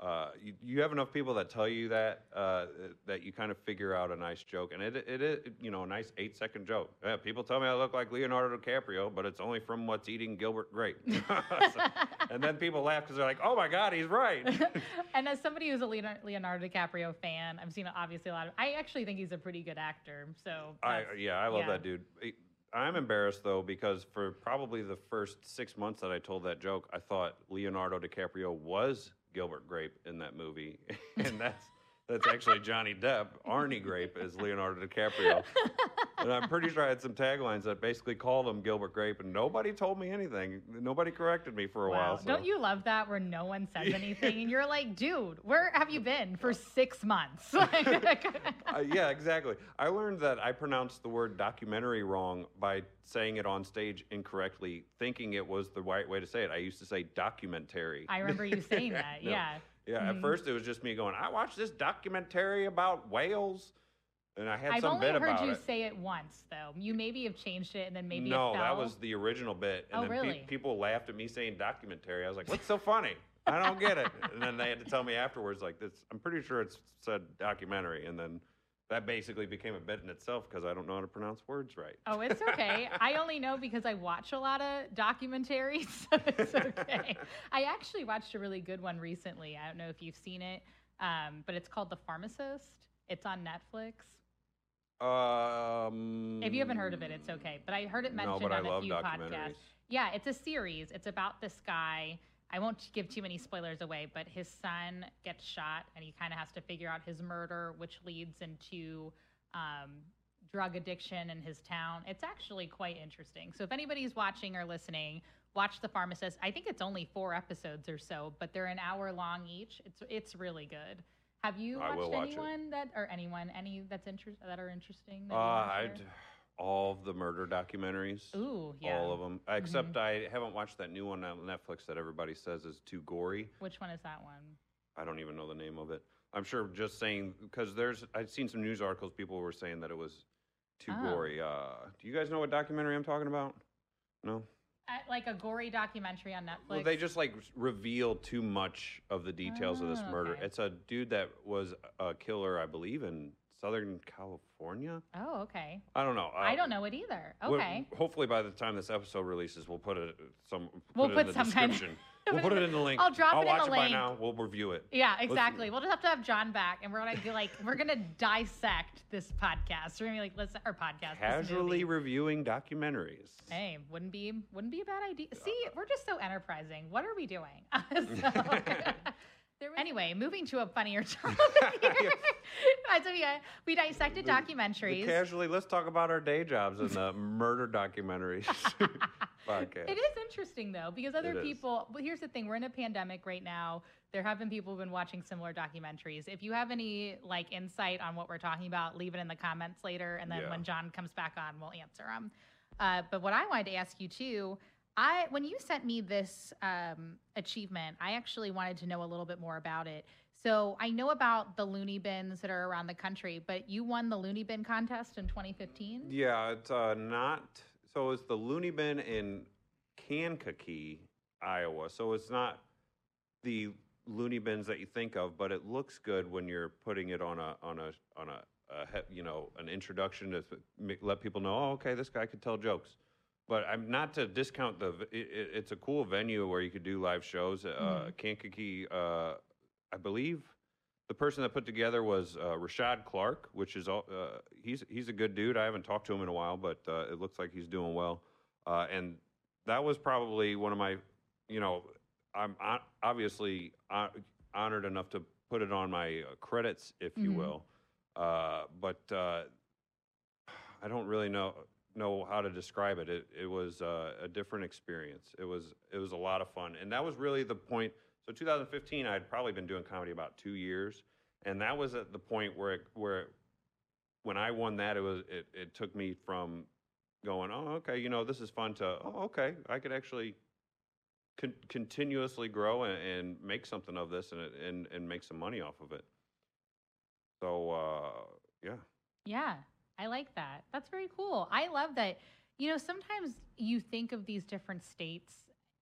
uh, you, you have enough people that tell you that uh, that you kind of figure out a nice joke, and it it is you know a nice eight second joke. Yeah, people tell me I look like Leonardo DiCaprio, but it's only from what's eating Gilbert Grape. (laughs) So- and then people laugh because they're like, "Oh my God, he's right." (laughs) and as somebody who's a Leonardo, Leonardo DiCaprio fan, I've seen obviously a lot of. I actually think he's a pretty good actor. So I yeah, I love yeah. that dude. I'm embarrassed though because for probably the first six months that I told that joke, I thought Leonardo DiCaprio was Gilbert Grape in that movie, (laughs) (laughs) and that's that's actually Johnny Depp. Arnie Grape is Leonardo DiCaprio, and I'm pretty sure I had some taglines that basically called him Gilbert Grape, and nobody told me anything. Nobody corrected me for a Wow. while. So. Don't you love that where no one says anything and you're like, dude, where have you been for six months? (laughs) Uh, yeah, exactly. I learned that I pronounced the word documentary wrong by saying it on stage incorrectly, thinking it was the right way to say it. I used to say documentary. I remember you saying (laughs) that. No. Yeah. Yeah, Mhm. at first it was just me going, I watched this documentary about whales, and I had I've some bit about it. I've only heard you say it once, though. You maybe have changed it, and then maybe no, it that was the original bit. And Oh, then pe- really? people laughed at me saying documentary. I was like, what's so funny? I don't get it. And then they had to tell me afterwards, like, this, I'm pretty sure it's said documentary. And then that basically became a bit in itself because I don't know how to pronounce words right. Oh, it's okay. (laughs) I only know because I watch a lot of documentaries, (laughs) so it's okay. (laughs) I actually watched a really good one recently. I don't know if you've seen it, um, but it's called The Pharmacist. It's on Netflix. Um, If you haven't heard of it, it's okay. But I heard it No, mentioned I on a few podcasts. Yeah, it's a series. It's about this guy. I won't give too many spoilers away, but his son gets shot, and he kind of has to figure out his murder, which leads into um, drug addiction in his town. It's actually quite interesting. So if anybody's watching or listening, watch The Pharmacist. I think it's only four episodes or so, but they're an hour long each. It's it's really good. Have you I watched watch anyone that or anyone any that's interest that are interesting? That Uh, I? All of the murder documentaries. Ooh, yeah. Mm-hmm. All of them, except I haven't watched that new one on Netflix that everybody says is too gory. Which one is that one? I don't even know the name of it. I'm sure just saying because there's I've seen some news articles. People were saying that it was too Oh. gory. Uh, do you guys know what documentary I'm talking about? No. Uh, like a gory documentary on Netflix. Well, they just like reveal too much of the details of this Oh, murder. okay. It's a dude that was a killer, I believe, in Southern California. Oh, okay. I don't know. Uh, I don't know it either. Well, Okay. hopefully, by the time this episode releases, we'll put it some. Put We'll it put in the some kind of- description. (laughs) we'll put it in the link. I'll drop I'll it in watch the link. now. We'll review it. Yeah, exactly. We'll just have to have Jon back, and we're gonna be like, we're gonna dissect this podcast. We're gonna be like, listen, our podcast. Casually reviewing documentaries. Hey, wouldn't be wouldn't be a bad idea. See, uh-huh. we're just so enterprising. What are we doing? (laughs) So- (laughs) anyway, moving to a funnier (laughs) topic (laughs) here. so we, uh, we dissected The- the documentaries. Casually, let's talk about our day jobs and the murder documentaries (laughs) podcast. It is interesting though because other It is. people. Well, here's the thing: we're in a pandemic right now. There have been people who've been watching similar documentaries. If you have any like insight on what we're talking about, leave it in the comments later, and then Yeah. when Jon comes back on, we'll answer them. Uh, but what I wanted to ask you too, I when you sent me this um, achievement, I actually wanted to know a little bit more about it. So I know about the loony bins that are around the country, but you won the loony bin contest in 2015. Yeah, it's uh, not. So it's the loony Bin in Kankakee, Iowa. So it's not the loony bins that you think of, but it looks good when you're putting it on a on a on a, a you know an introduction to let people know. Oh, okay, this guy could tell jokes. But I'm not to discount the. It, it- it's a cool venue where you could do live shows. Uh, Mhm. Kankakee, uh, I believe. The person that put together was uh, Rashad Clark, which is all. Uh, he's he's a good dude. I haven't talked to him in a while, but uh, it looks like he's doing well. Uh, and that was probably one of my, you know, I'm obviously honored enough to put it on my uh, credits, if you Mhm. will. Uh, but uh, I don't really know know how to describe it. It it was uh, a different experience. It was it was a lot of fun, and that was really the point. So 2015, I'd probably been doing comedy about two years, and that was at the point where it, where when I won that, it was it, it took me from going, oh okay, you know this is fun to oh okay, I could actually con- continuously grow and, and make something of this and and and make some money off of it. So uh, yeah. Yeah, I like that. That's very cool. I love that. You know, sometimes you think of these different states,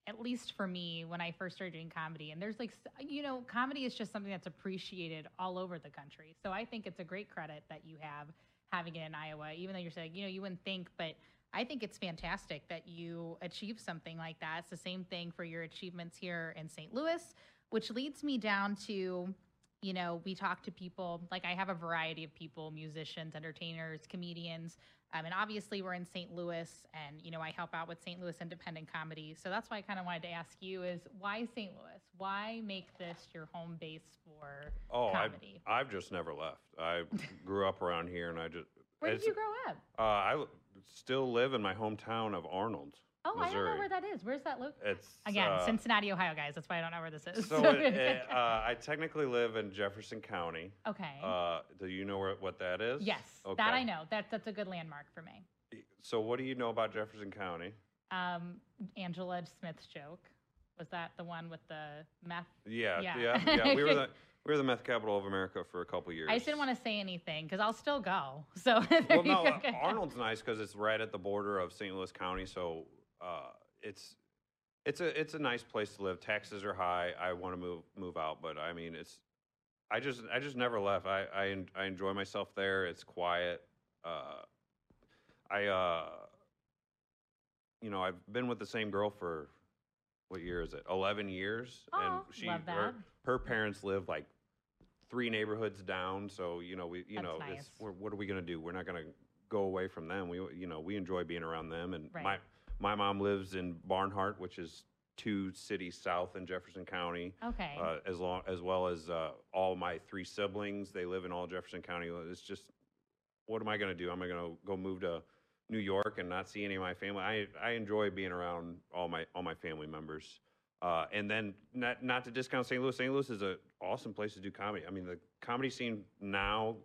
at least for me, when I first started doing comedy, and there's like, you know, comedy is just something that's appreciated all over the country. So I think it's a great credit that you have having it in Iowa, even though you're saying, you know, you wouldn't think, but I think it's fantastic that you achieve something like that. It's the same thing for your achievements here in St. Louis, which leads me down to you know, we talk to people, like I have a variety of people, musicians, entertainers, comedians. Um, and obviously we're in St. Louis and, you know, I help out with St. Louis independent comedy. So that's why I kind of wanted to ask you is why St. Louis? Why make this your home base for Oh, I've, comedy? I've just never left. I grew up around here, and I just Where did you grow up? Uh, I still live in my hometown of Arnold. Oh, I don't know where that is. Where's that located? It's Again, uh, Cincinnati, Ohio, guys. That's why I don't know where this is. So (laughs) it, it, uh, I technically live in Jefferson County. okay. Uh, do you know where, what that is? yes, Okay. that I know. That that's a good landmark for me. So what do you know about Jefferson County? Um, Angela Smith's joke was that the one with the meth? Yeah, Yeah. yeah, (laughs) yeah. We were the (laughs) we were the meth capital of America for a couple years. I just didn't want to say anything because I'll still go. So Well, no, Arnold's nice because it's right at the border of St. Louis County, so uh, it's it's a it's a nice place to live. Taxes are high. I want to move move out, but I mean, it's I just I just never left. I I, I enjoy myself there. It's quiet. Uh, I uh, you know I've been with the same girl for what year is it? Eleven years, Oh, and she love her, that. her parents live like three neighborhoods down. So you know, we you That's know, nice. it's, what are we gonna do? We're not gonna go away from them. We you know, we enjoy being around them. And Right. my my mom lives in Barnhart, which is two cities south in Jefferson County. Okay. Uh, as long as well as uh, all my three siblings, they live in all Jefferson County. It's just, what am I going to do? Am I going to go move to New York and not see any of my family? I I enjoy being around all my all my family members. Uh, and then not not to discount St. Louis. St. Louis is an awesome place to do comedy. I mean, the comedy scene now.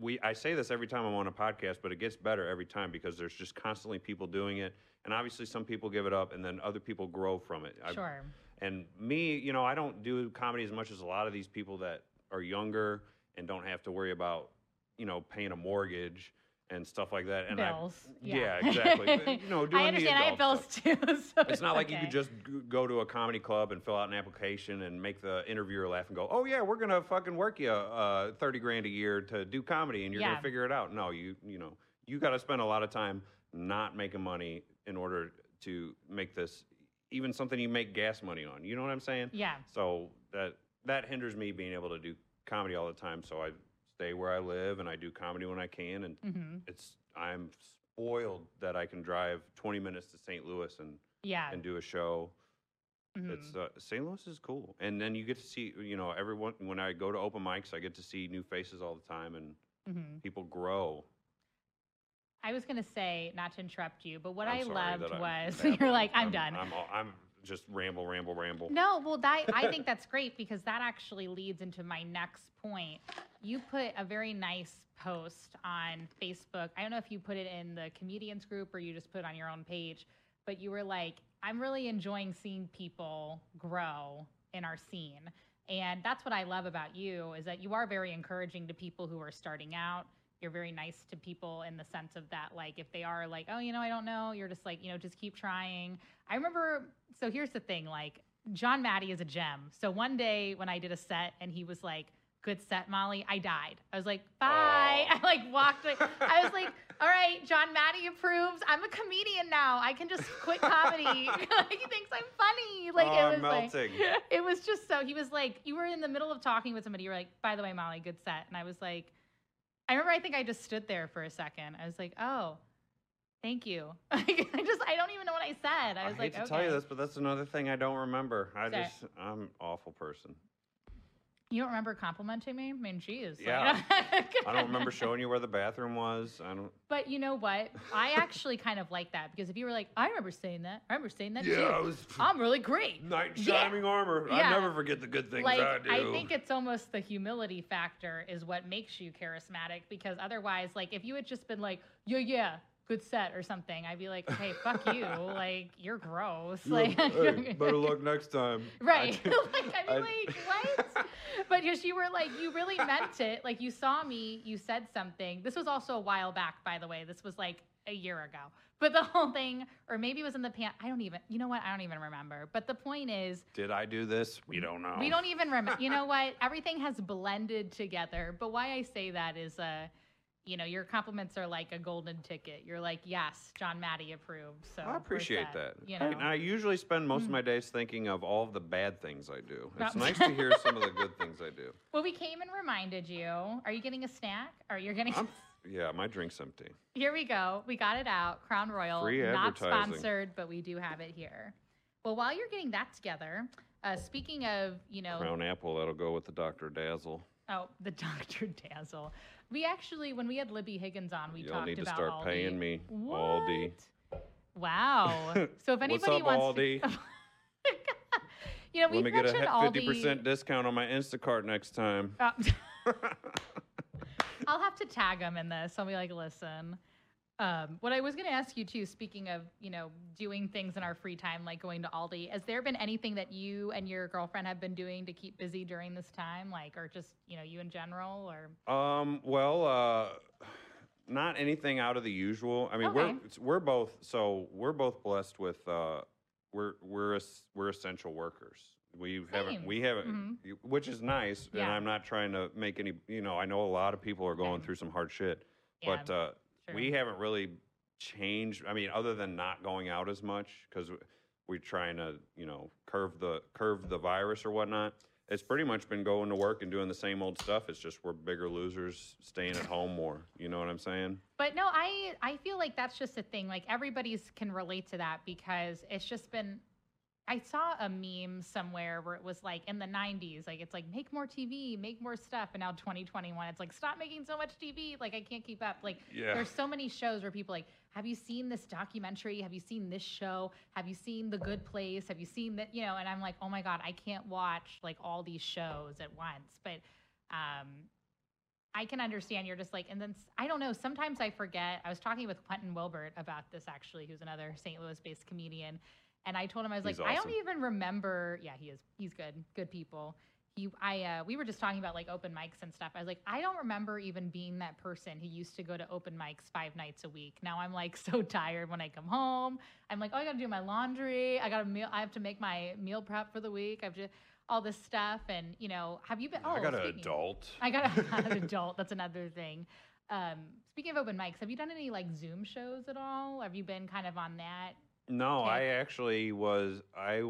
We I say this every time I'm on a podcast, but it gets better every time because there's just constantly people doing it, and obviously some people give it up, and then other people grow from it. I- sure. and me, you know, I don't do comedy as much as a lot of these people that are younger and don't have to worry about, you know, paying a mortgage and stuff like that. And I- bills. yeah. exactly. (laughs) You know, doing I understand. I have bills stuff. too. (laughs) So It's not like you could just go to a comedy club and fill out an application and make the interviewer laugh and go, "Oh yeah, we're gonna fucking work you uh, thirty grand a year to do comedy, and you're Yeah. gonna figure it out." No, you you know you got to spend a lot of time not making money in order to make this even something you make gas money on. You know what I'm saying? Yeah. So that that hinders me being able to do comedy all the time. So I stay where I live and I do comedy when I can. And hmm it's I'm spoiled that I can drive 20 minutes to St. Louis and Yeah. and do a show. mhm. It's uh, St. Louis is cool, and then you get to see you know everyone when I go to open mics, I get to see new faces all the time and Mhm. people grow. I was gonna say not to interrupt you, but what I'm I loved was (laughs) you're like I'm, done. I'm, all- I'm just ramble, ramble, ramble. No, well, that I think that's great because that actually leads into my next point. You put a very nice post on Facebook. I don't know if you put it in the comedians group or you just put it on your own page, but you were like, "I'm really enjoying seeing people grow in our scene." And that's what I love about you is that you are very encouraging to people who are starting out. You're very nice to people in the sense of that, like, if they are like, oh, you know, I don't know, you're just like, you know, just keep trying. I remember, so here's the thing like, Jon Maddy is a gem. So one day when I did a set and he was like, good set, Molly, I died. I was like, bye. Aw. (laughs) I like walked away. I was like, all right, Jon Maddy approves. I'm a comedian now. I can just quit comedy. (laughs) he thinks I'm funny. Like, Oh, it was like, it was just so, he was like, you were in the middle of talking with somebody. You were like, by the way, Molly, good set. And I was like, I remember I think I just stood there for a second. I was like, oh, thank you. (laughs) I just, I don't even know what I said. I was like, I hate like, to okay. tell you this, but that's another thing I don't remember. I Sorry. just I'm an awful person. You don't remember complimenting me? I mean, geez. like- Yeah. (laughs) I don't remember showing you where the bathroom was. I don't. But you know what? I actually kind of like that because if you were like, I remember saying that. I remember saying that too. I was I'm really great. knight in Yeah. shining armor. Yeah. I never forget the good things like I do. I think it's almost the humility factor is what makes you charismatic because otherwise like if you had just been like yeah yeah good set or something i'd be like hey fuck you (laughs) like you're gross like (laughs) hey, better luck next time. (laughs) right I- like i'd be I- like what but just you were like you really meant it like you saw me you said something this was also a while back by the way this was like a year ago but the whole thing or maybe it was in the pan i don't even you know what i don't even remember but the point is Did I do this? We don't know. we don't even remember. You know what? Everything has blended together. But why I say that is, uh, you know, your compliments are like a golden ticket. You're like, yes, Jon Maddy approved. So I appreciate set, that. You I- know, I, usually spend most of Mm. my days thinking of all of the bad things I do. It's nice to hear some of the good things I do. (laughs) well, we came and reminded you. Are you getting a snack? Are you're getting? I'm, (laughs) yeah, my drink's empty. Here we go. We got it out. Crown Royal. Free not sponsored, but we do have it here. Well, while you're getting that together, uh, speaking of, you know, Crown apple, that'll go with the Dr. Dazzle. oh, the (laughs) Dr. Dazzle. We actually, when we had Libby Higgins on, we Y'all talked need to about start Aldi. paying me, What? Aldi. Wow. (laughs) So if What's anybody up, wants Aldi? to, (laughs) you know, Let we've me get a mentioned he- Aldi. 50% discount on my Instacart next time. Uh, (laughs) I'll have to tag them in this. I'll be like, listen. Um, what I was going to ask you too, speaking of you know doing things in our free time, like going to Aldi, has there been anything that you and your girlfriend have been doing to keep busy during this time, like, or just you know you in general, or Um, well, uh, not anything out of the usual. I mean, we're it's- we're both so we're both blessed with uh, we're we're we're essential workers. We haven't we haven't, which is nice. And I'm not trying to make any. You know, I know a lot of people are going Same. through some hard shit, Yeah, but uh, sure. we haven't really changed. I mean, other than not going out as much because we're trying to you know curve the curve the virus or whatnot. it's pretty much been going to work and doing the same old stuff. It's just we're bigger losers, staying at home more. You know what I'm saying? But no, I I feel like that's just a thing. Like everybody's can relate to that because it's just been. I saw a meme somewhere where it was like in the 90s, like it's like make more TV, make more stuff, and now 2021, it's like stop making so much TV. Like I can't keep up. Like Yeah. there's so many shows where people like, have you seen this documentary? Have you seen this show? Have you seen The Good Place? Have you seen that? You know, and I'm like, oh my god, I can't watch like all these shows at once. But um, I can understand you're just like, and then I don't know. Sometimes I forget. I was talking with Quentin Wilbert about this actually, who's another St. Louis-based comedian, and I told him I was He's like, I don't even remember. Yeah, he is. He's good. Good people. He, I, uh, we were just talking about like open mics and stuff. I was like, I don't remember even being that person who used to go to open mics five nights a week. Now I'm like (laughs) so tired when I come home. I'm like, oh, I got to do my laundry. I got to meal. I have to make my meal prep for the week. I've just all this stuff, and you know, have you been? Oh, I got an adult. I got a, (laughs) an adult. That's another thing. Um, speaking of open mics, have you done any like Zoom shows at all? Have you been kind of on that? No, Okay. I actually was. I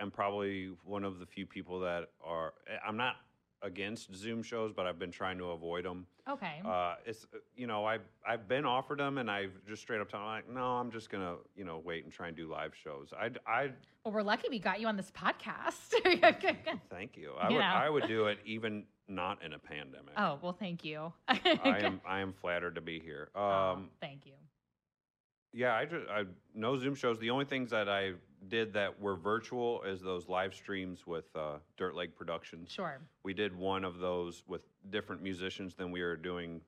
am probably one of the few people that are. I'm not against Zoom shows, but I've been trying to avoid them. Okay. Uh, it's you know I I've been offered them, and I've just straight up told them like, no, I'm just gonna you know wait and try and do live shows. I I well, we're lucky we got you on this podcast. (laughs) (laughs) thank you. I You would know. I would do it even not in a pandemic. oh well, thank you. I (laughs) am I am flattered to be here. Oh, Um, thank you. Yeah, I just I no Zoom shows. The only things that I did that were virtual is those live streams with uh, Dirt Lake Productions. Sure. We did one of those with different musicians than we are doing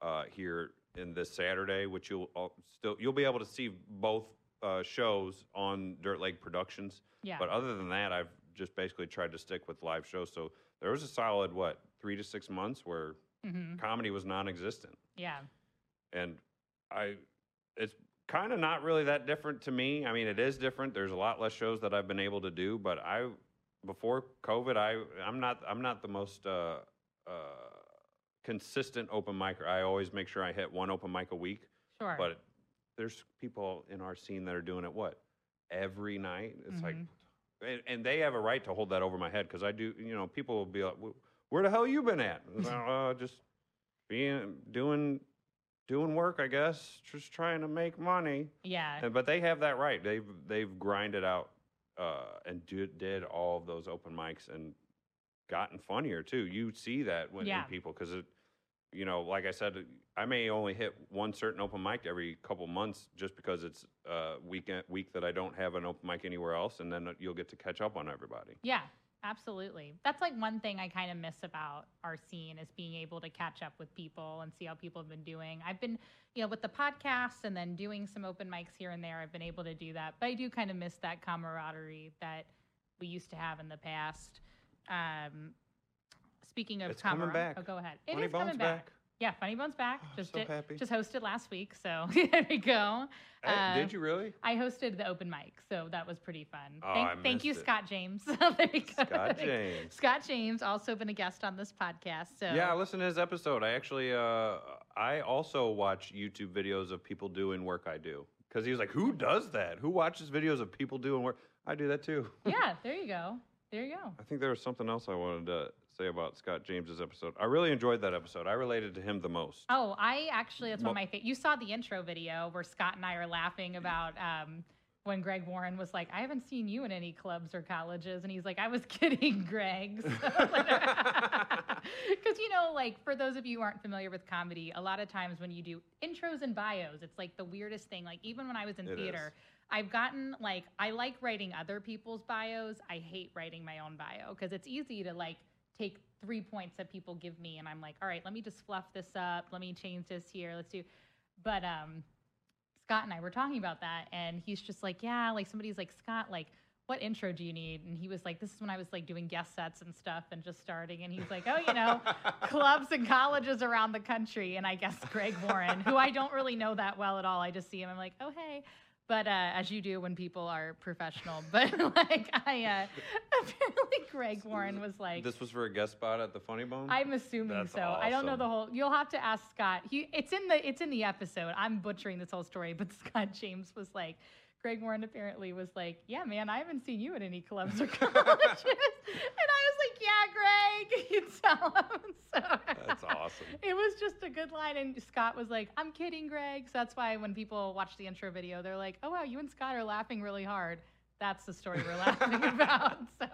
uh, here in this Saturday, which you'll all still you'll be able to see both uh, shows on Dirt Lake Productions. Yeah. But other than that, I've just basically tried to stick with live shows. So there was a solid what three to six months where hmm comedy was non-existent Yeah. and I, it's kind of not really that different to me. I mean, it is different. There's a lot less shows that I've been able to do, but I, before COVID, I, I'm not, I'm not the most uh, uh, consistent open micer. I always make sure I hit one open mic a week, Sure. but there's people in our scene that are doing it what every night. It's like, Mhm. and, and they have a right to hold that over my head because I do. You know, people will be like, "Where the hell you been at?" (laughs) Uh, just being doing doing work, I guess, just trying to make money. yeah. And, but they have that right. They've they've grinded out uh, and did did all of those open mics and gotten funnier too. You see that when Yeah. in people because it, you know, like I said, I may only hit one certain open mic every couple months just because it's a weekend week that I don't have an open mic anywhere else, and then you'll get to catch up on everybody. Yeah, absolutely. That's like one thing I kind of miss about our scene is being able to catch up with people and see how people have been doing. I've been, you know, with the podcast and then doing some open mics here and there, I've been able to do that. But I do kind of miss that camaraderie that we used to have in the past. Um, speaking of It's coming back. oh, go ahead. It is Funny Bones coming back. back. Yeah, Funny Bones back. Oh, just so did- happy. just hosted last week, so (laughs) there we go. Hey, Uh, did you really? I hosted the open mic, so that was pretty fun. Oh, thank, thank you, it. Scott James. (laughs) There you go. Scott James. Scott James also been a guest on this podcast. So Yeah, I listened to his episode. I actually, uh, I also watch YouTube videos of people doing work I do because he was like, "Who does that? Who watches videos of people doing work?" I do that too. yeah, (laughs) there you go. There you go. I think there was something else I wanted to say about Scott James's episode. I really enjoyed that episode. I related to him the most. Oh, I actually that's one of my favorite. You saw the intro video where Scott and I are laughing about um, when Greg Warren was like, "I haven't seen you in any clubs or colleges," and he's like, "I was (laughs) kidding, Greg." Because (laughs) you know, like for those of you who aren't familiar with comedy, a lot of times when you do intros and bios, it's like the weirdest thing. Like even when I was in It theater. is. I've gotten like I like writing other people's bios. I hate writing my own bio because it's easy to like take three points that people give me and I'm like, all right, let me just fluff this up. Let me change this here. Let's do. But um, Scott and I were talking about that, and he's just like, yeah, like somebody's like, Scott, like. What intro do you need? And he was like, This is when I was like doing guest sets and stuff and just starting. And he's like, Oh, you know, (laughs) clubs and colleges around the country. And I guess Greg Warren, who I don't really know that well at all. I just see him. I'm like, Oh, hey but uh, as you do when people are professional. (laughs) But like I, uh, (laughs) apparently Greg Warren was like, this was for a guest spot at the Funny Bone. I'm assuming That's so. I don't know the whole. You'll have to ask Scott. He, it's in the, it's in the episode. I'm butchering this whole story, but (laughs) Scott James was like. Greg Warren apparently was like, "Yeah, man, I haven't seen you at any clubs or (laughs) colleges," and I was like, "Yeah, Greg, (laughs) you tell him." (laughs) So That's awesome. It was just a good line, and Scott was like, "I'm kidding, Greg." So that's why when people watch the intro video, they're like, "Oh wow, you and Scott are laughing really hard." That's the story we're laughing about. So,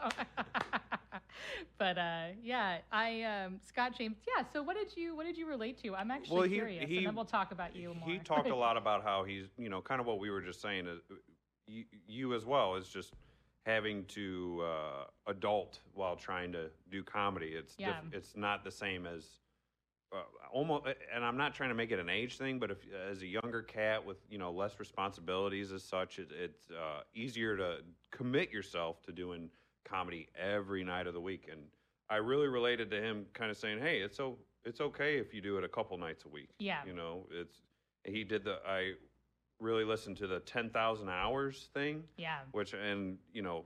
(laughs) but uh, yeah, I um, Scott James. Yeah. So what did you what did you relate to? I'm actually Well, he- curious, he- and then we'll talk about you more. He talked a lot (laughs) about how he's, you know, kind of what we were just saying. Is, you, you as well is just having to uh, adult while trying to do comedy. It's diff- Yeah. it's not the same as uh, almost. And I'm not trying to make it an age thing, but if as a younger cat with you know less responsibilities as such, it, it's uh, easier to commit yourself to doing comedy every night of the week. And I really related to him, kind of saying, "Hey, it's so it's okay if you do it a couple nights a week." Yeah. You know, it's he did the I really listened to the 10,000 hours thing, yeah. which and you know,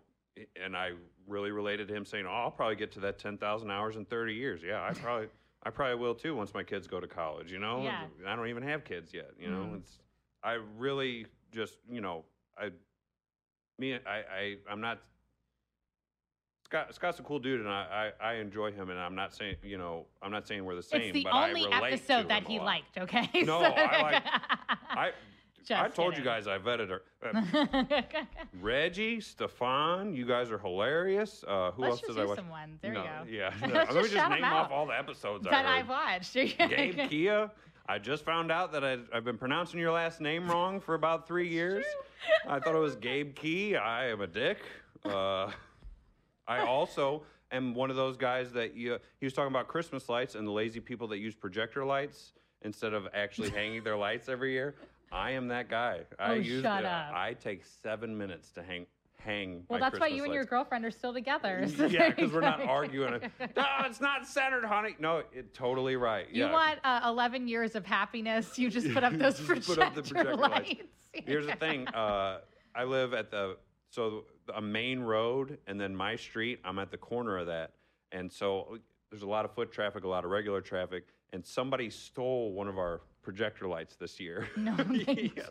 and I really related to him saying, "Oh, I'll probably get to that 10,000 hours in 30 years." Yeah, I probably I probably will too once my kids go to college, you know? Yeah. I don't even have kids yet, you know? Mhm. It's I really just, you know, I me I I I'm not Scott, Scott's a cool dude, and I, I, I enjoy him, and I'm not saying, you know, I'm not saying we're the same. It's the but I only relate episode that he liked. Okay. (laughs) No, I like- (laughs) I, I told you guys I vetted her. (laughs) Uh, Reggie, Stefan, you guys are hilarious. Uh, who Let's else just did I watch? some ones. There no, you go. Yeah. no, Let's Let me just just name off all the episodes I that heard. I've watched. Gabe Kia. I just found out that I, I've been pronouncing your last name wrong for about three years. I thought it was Gabe Key. I am a dick. Uh, I also am one of those guys that you, he was talking about Christmas lights and the lazy people that use projector lights instead of actually hanging their lights every year. I am that guy. I Oh, use shut up. I take seven minutes to hang hang. Well, that's why Christmas you and your girlfriend are still together. so yeah, (laughs) because we're not arguing. (laughs) No, it's not centered, honey. No, it totally right. You yeah. want uh, 11 years of happiness? You just put up (laughs) those projector, put up projector lights. lights. Here's the thing. Uh, I live at the so a main road, and then my street. I'm at the corner of that, and so there's a lot of foot traffic, a lot of regular traffic, and somebody stole one of our projector lights this year. (laughs) No, (laughs) they Yes.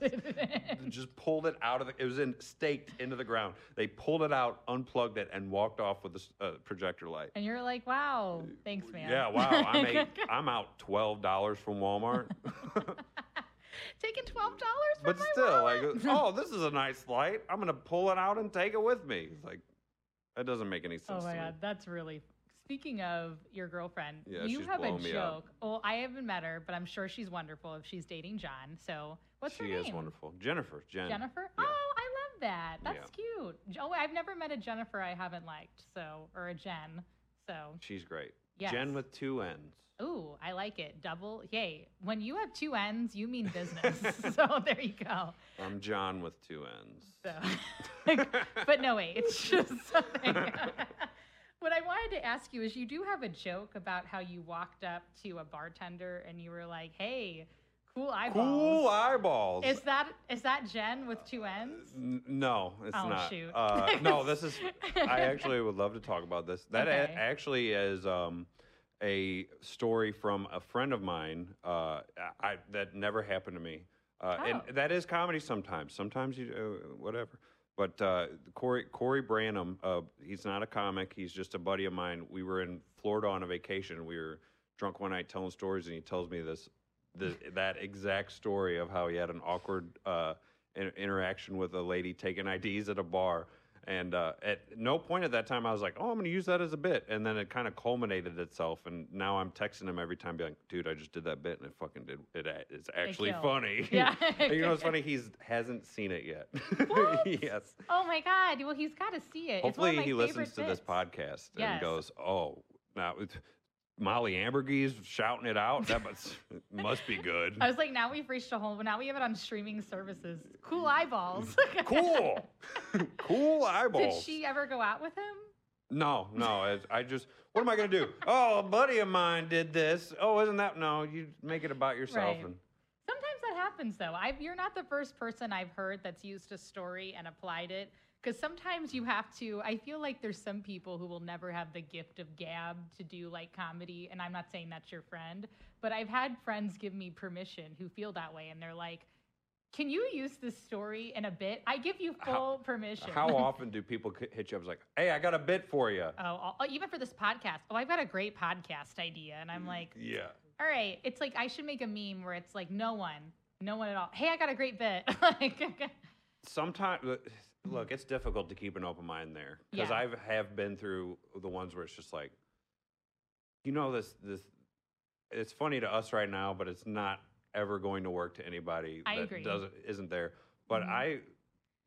Just pulled it out of the. It was in staked into the ground. They pulled it out, unplugged it, and walked off with the uh, projector light. And you're like, wow, thanks, man. Yeah, wow. I'm (laughs) a, I'm out twelve dollars from Walmart. Taking $12 But my still, like, oh, (laughs) this is a nice light. I'm gonna pull it out and take it with me. It's like that doesn't make any oh sense. Oh my god, that's really. Speaking of your girlfriend, Yeah, you have a joke. Well, I haven't met her, but I'm sure she's wonderful if she's dating Jon. So, what's she her name? She is wonderful. Jennifer. Jen. Jennifer. Yeah. Oh, I love that. Yeah. That's cute. Oh, I've never met a Jennifer I haven't liked. So, or a Jen. So, She's great. Yes. Jen with two N's. Ooh, I like it. Double. Yay. When you have two N's, you mean business. (laughs) (laughs) so there you go. I'm Jon with two N's. So, (laughs) but no, wait, it's just something. what I wanted to ask you is you do have a joke about how you walked up to a bartender and you were like, hey, cool eyeballs. Cool eyeballs. Is that is that Jen with two N's? N- no, it's Oh, not. shoot. Uh, no, this is. I actually would love to talk about this. That a- actually is um, a story from a friend of mine uh, I, that never happened to me. Uh, Oh. And that is comedy sometimes. Sometimes you uh, whatever. But uh, Corey Corey Branham, uh, he's not a comic. He's just a buddy of mine. We were in Florida on a vacation. We were drunk one night telling stories, and he tells me this, the, that exact story of how he had an awkward uh, in- interaction with a lady taking IDs at a bar. And uh, at no point at that time I was like, "Oh, I'm going to use that as a bit," and then it kind of culminated itself. And now I'm texting him every time, being like, "Dude, I just did that bit, and it fucking did. It it's actually killed. funny." (laughs) Yeah. And you know what's (laughs) funny? He's hasn't seen it yet. (laughs) Yes. Oh my God. Well, he's got to see it. Hopefully he listens to this podcast Yes. and goes, "Oh, now Molly Ambergey's shouting it out. That must (laughs) must be good. I was like, now we've reached a whole. Now we have it on streaming services. Cool eyeballs. (laughs) cool, (laughs) cool eyeballs. Did she ever go out with him? No, no. I, I just, what am I going to do? Oh, a buddy of mine did this. Oh, isn't that? No, you make it about yourself. Right. And Sometimes that happens, though. I've, you're not the first person I've heard that's used a story and applied it. Because sometimes you have to. I feel like there's some people who will never have the gift of gab to do like comedy, and I'm not saying that's your friend, but I've had friends give me permission who feel that way, and they're like, Can you use this story in a bit? I give you full permission. How (laughs) often do people hit you up? It's like, hey, I got a bit for you. Oh, I'll- oh, even for this podcast. Oh, I've got a great podcast idea, and I'm mm, like, Yeah. all right. It's like I should make a meme where it's like no one, no one at all. Hey, I got a great bit. (laughs) like, (laughs) Sometimes, uh, look, it's difficult to keep an open mind there because Yeah. I have been through the ones where it's just like, you know, this this. It's funny to us right now, but it's not ever going to work to anybody I that agree. doesn't isn't there. But Mhm. I,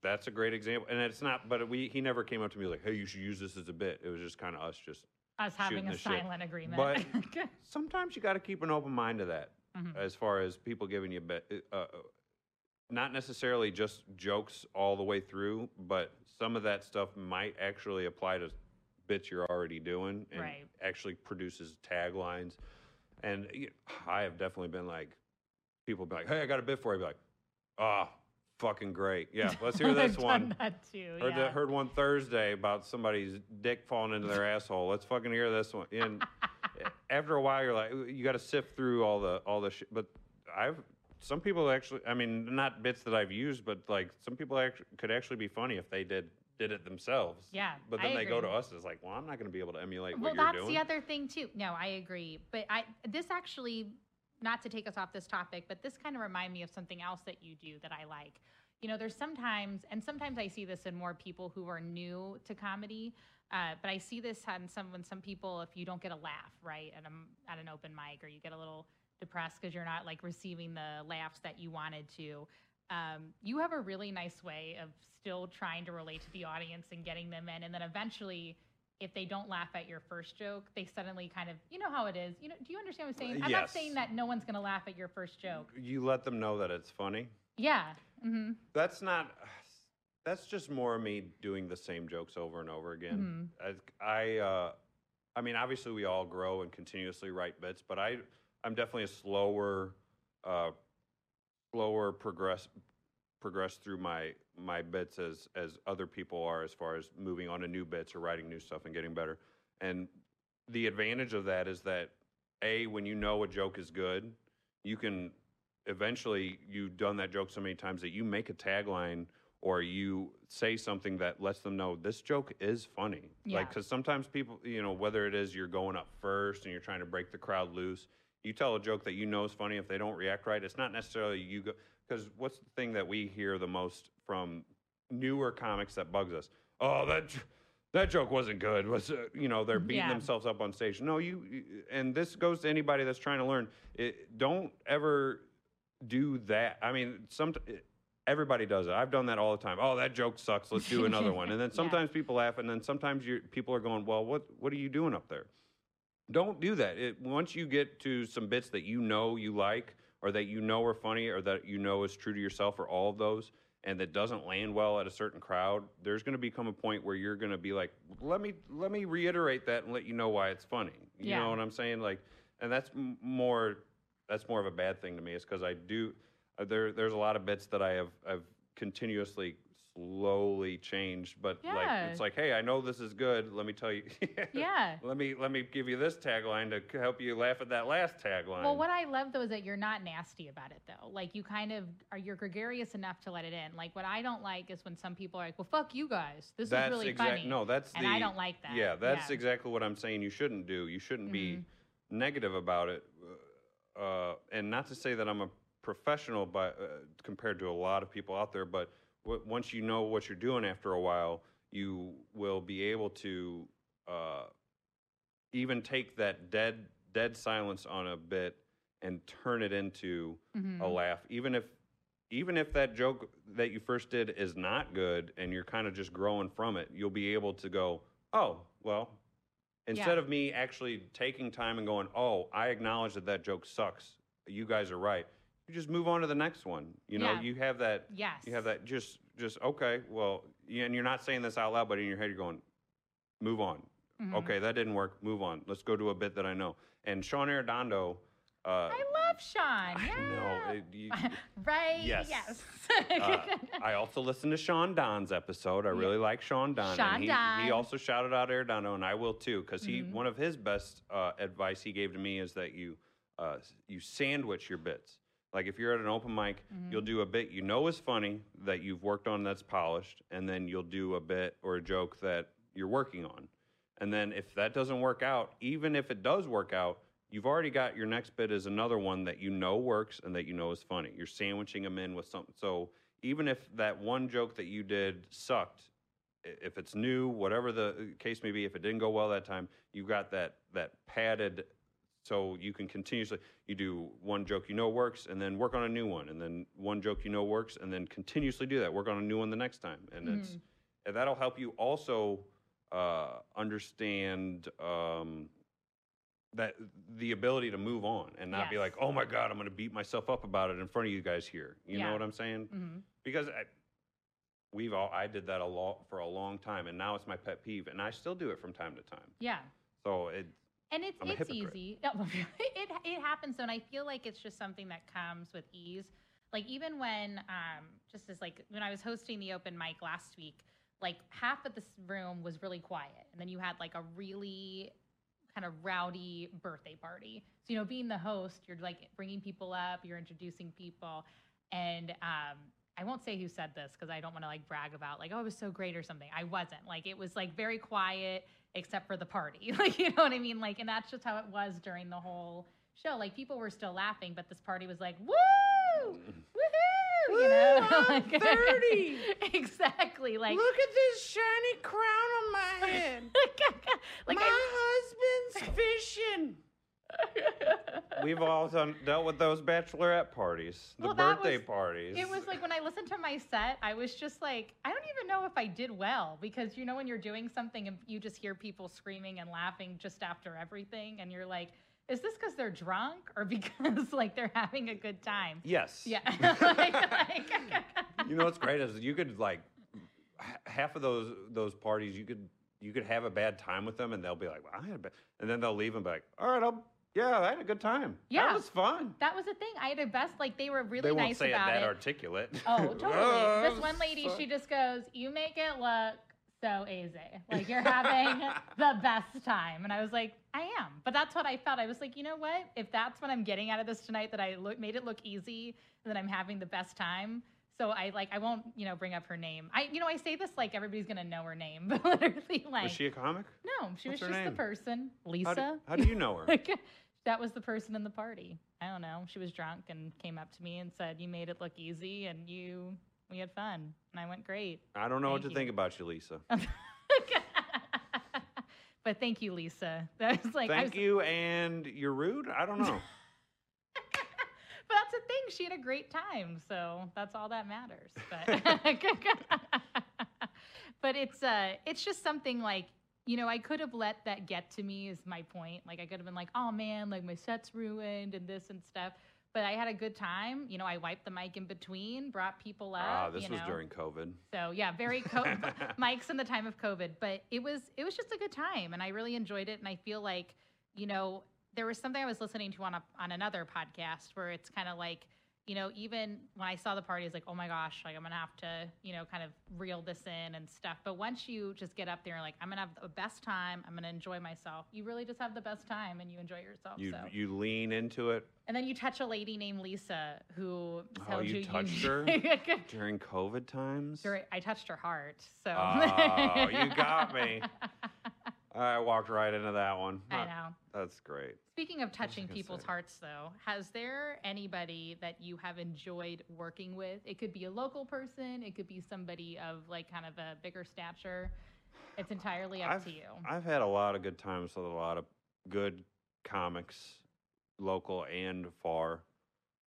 that's a great example, and it's not. But we he never came up to me like, hey, you should use this as a bit. It was just kind of us just. us having a the shit. silent agreement. But (laughs) sometimes you got to keep an open mind to that. Mhm. as far as people giving you a bit, uh, uh, not necessarily just jokes all the way through, but some of that stuff might actually apply to bits you're already doing and Right. actually produces taglines. And I have definitely been like, people be like, "Hey, I got a bit for you." I'd be like, "Ah, fucking great! Yeah, (laughs) let's hear this one." That too. Heard, yeah. that, heard one Thursday about somebody's dick falling into their asshole. Let's fucking hear this one. And (laughs) after a while, you're like, you got to sift through all the all the shit. But I've some people actually, I mean, not bits that I've used, but like some people actually could actually be funny if they did did it themselves. Yeah, But I then they go to agree. us. It's like, well, I'm not going to be able to emulate well, what you're that's doing. the other thing too. No, I agree. But I this actually, not to take us off this topic, but this kind of remind me of something else that you do that I like. You know, there's sometimes, and sometimes I see this in more people who are new to comedy. Uh, but I see this on some when some people, if you don't get a laugh right at a, at an open mic, or you get a little depressed because you're not like receiving the laughs that you wanted to. Um, you have a really nice way of still trying to relate to the audience and getting them in, and then eventually if they don't laugh at your first joke, they suddenly kind of, you know how it is. You know, do you understand what I'm saying? I'm not saying that no one's going to laugh at your first joke. you let them know that it's funny. Yeah. hmm That's not. That's just more of me doing the same jokes over and over again. I, I, uh, I mean, obviously we all grow and continuously write bits, but I, I'm definitely a slower, uh, slower progress, progress through my my bits as as other people are as far as moving on to new bits or writing new stuff and getting better. And the advantage of that is that a when you know a joke is good, you can eventually you've done that joke so many times that you make a tagline or you say something that lets them know this joke is funny. Yeah. Like, because sometimes people, you know, whether it is you're going up first and you're trying to break the crowd loose, you tell a joke that you know is funny. If they don't react right, it's not necessarily you go. Because what's the thing that we hear the most from newer comics that bugs us? Oh, that. That joke wasn't good. Was uh, you know they're beating Yeah. themselves up on stage? No, you, and this goes to anybody that's trying to learn. It, don't ever do that. I mean, some everybody does it. I've done that all the time. Oh, that joke sucks. Let's do another one. And then (laughs) Yeah. sometimes people laugh, and then sometimes you people are going, "Well, what what are you doing up there?" Don't do that. It, once you get to some bits that you know you like, or that you know are funny, or that you know is true to yourself, or all of those, and that doesn't land well at a certain crowd, there's going to become a point where you're going to be like, "Let me let me reiterate that and let you know why it's funny." You Yeah. know what I'm saying? Like, and that's m- more that's more of a bad thing to me is because I do uh, there there's a lot of bits that I have I've continuously slowly changed, but like it's like, hey, I know this is good. Let me tell you. (laughs) Yeah. Let me let me give you this tagline to help you laugh at that last tagline. Well, what I love though is that you're not nasty about it though. Like you kind of are you're gregarious enough to let it in. Like what I don't like is when some people are like, "Well, fuck you guys. This that's is really exact- funny." No, that's and the. I don't like that. Yeah, that's Yeah. exactly what I'm saying. You shouldn't do. You shouldn't be Mhm. negative about it. Uh, and not to say that I'm a professional, but uh, compared to a lot of people out there, but once you know what you're doing after a while, you will be able to uh, even take that dead dead silence on a bit and turn it into Mhm. a laugh, even if even if that joke that you first did is not good and you're kind of just growing from it, you'll be able to go, oh, well, instead Yeah. of me actually taking time and going, oh, I acknowledge that that joke sucks. You guys are right. You just move on to the next one. You know, Yeah. you have that. Yes. You have that. Just, just okay. Well, and you're not saying this out loud, but in your head, you're going, move on. Mhm. Okay, that didn't work. Move on. Let's go to a bit that I know. And Sean Arredondo. Uh, I love Sean. Yeah. It, you, (laughs) right? Yes. Yes. uh, (laughs) I also listened to Sean Don's episode. I Yeah. really like Sean Don. Sean and he, Don. he also shouted out Arredondo, and I will too, because he Mhm. one of his best uh, advice he gave to me is that you uh, you sandwich your bits. Like if you're at an open mic, Mm-hmm. you'll do a bit you know is funny that you've worked on that's polished, and then you'll do a bit or a joke that you're working on. And then if that doesn't work out, even if it does work out, you've already got your next bit is another one that you know works and that you know is funny. You're sandwiching them in with something. So even if that one joke that you did sucked, if it's new, whatever the case may be, if it didn't go well that time, you've got that that padded so you can continuously you do one joke you know works and then work on a new one and then one joke you know works and then continuously do that work on a new one the next time. And it's and that'll help you also uh, understand um, that the ability to move on and not be like oh my god i'm going to beat myself up about it in front of you guys here. You know what i'm saying? Mhm. because I, we've all i did that a lot for a long time and now it's my pet peeve and i still do it from time to time. Yeah. so it And it's I'm it's easy. No, (laughs) it it happens, though, and I feel like it's just something that comes with ease. Like even when, um, just as like when I was hosting the open mic last week, like half of this room was really quiet, and then you had like a really kind of rowdy birthday party. So you know, being the host, you're like bringing people up, you're introducing people, and um, I won't say who said this because I don't want to like brag about like oh it was so great or something. I wasn't. Like it was like very quiet except for the party. (laughs) Like you know what I mean? Like and that's just how it was during the whole show. Like people were still laughing, but this party was like woo, woohoo, you know? Woo, I'm (laughs) Like- 30. (laughs) exactly. Like Look at this shiny crown on my head. like my I- husband's fishing. We've all done, dealt with those bachelorette parties, the Well, birthday was- parties. It was like when I listened to my set, I was just like, I don't even know if I did well because you know when you're doing something and you just hear people screaming and laughing just after everything, and you're like, is this because they're drunk or (laughs) because like they're having a good time? yes. Yeah. (laughs) Like- like- You know what's great is you could like half of those those parties you could you could have a bad time with them and they'll be like, well, I had a bad, and then they'll leave and be like, all right, I'll, yeah, I had a good time. Yeah. that was fun. that was the thing. I had a best like they were really they won't nice say about it that it. articulate. Oh, totally. Oh, (laughs) this one lady, fuck. she just goes, "You make it look so easy, like you're (laughs) having the best time." And I was like, "I am," but that's what I felt. I was like, you know what? If that's what I'm getting out of this tonight, that I look, made it look easy, and that I'm having the best time. So I like, I won't, you know, bring up her name. I, you know, I say this like everybody's gonna know her name, (laughs) but literally, like, was she a comic? no, she what's was just the name? person, How Lisa. do, how do you know her? (laughs) Like, that was the person in the party. I don't know. She was drunk and came up to me and said, "You made it look easy, and you we had fun." And I went, "Great." I don't know what Thank to you. think about you, Lisa. (laughs) but thank you, Lisa. That was like, Thank was- you, and you're rude. I don't know. But that's the thing. She had a great time, so that's all that matters. (laughs) But (laughs) but it's uh, it's just something like you know, I could have let that get to me. Is my point. Like I could have been like, oh man, like my set's ruined and this and stuff. But I had a good time. You know, I wiped the mic in between, brought people up. Ah, this you was know. during COVID. So yeah, very co- (laughs) Mike's in the time of COVID, but it was it was just a good time, and I really enjoyed it. And I feel like you know there was something I was listening to on a on another podcast where it's kind of like you know even when I saw the party, it's like oh my gosh, like I'm gonna have to you know kind of reel this in and stuff. But once you just get up there and like I'm gonna have the best time, I'm gonna enjoy myself. You really just have the best time and you enjoy yourself. You so. you lean into it and then you touch a lady named Lisa who Oh, you you touched her? (laughs) during COVID times. During- I touched her heart. So Oh, you got me. (laughs) I walked right into that one. I know. That's great. Speaking of touching people's say? hearts, though, has there anybody that you have enjoyed working with? It could be a local person. It could be somebody of like kind of a bigger stature. It's entirely up I've, to you. I've had a lot of good times with a lot of good comics, local and far.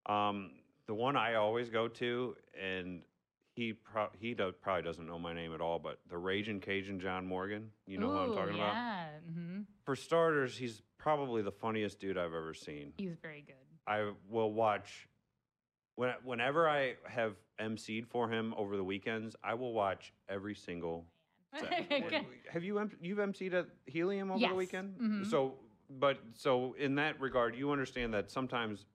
Um, the one I always go to, and he pro- he do- probably doesn't know my name at all, but the Raging Cajun John Morgan. You know who I'm Ooh, talking about? yeah. hmm For starters, he's probably the funniest dude I've ever seen. He's very good. I will watch when whenever I have emceed for him over the weekends. I will watch every single. (laughs) set. Have you you've emceed at Helium over Yes. the weekend? Mhm. So, but so in that regard, you understand that sometimes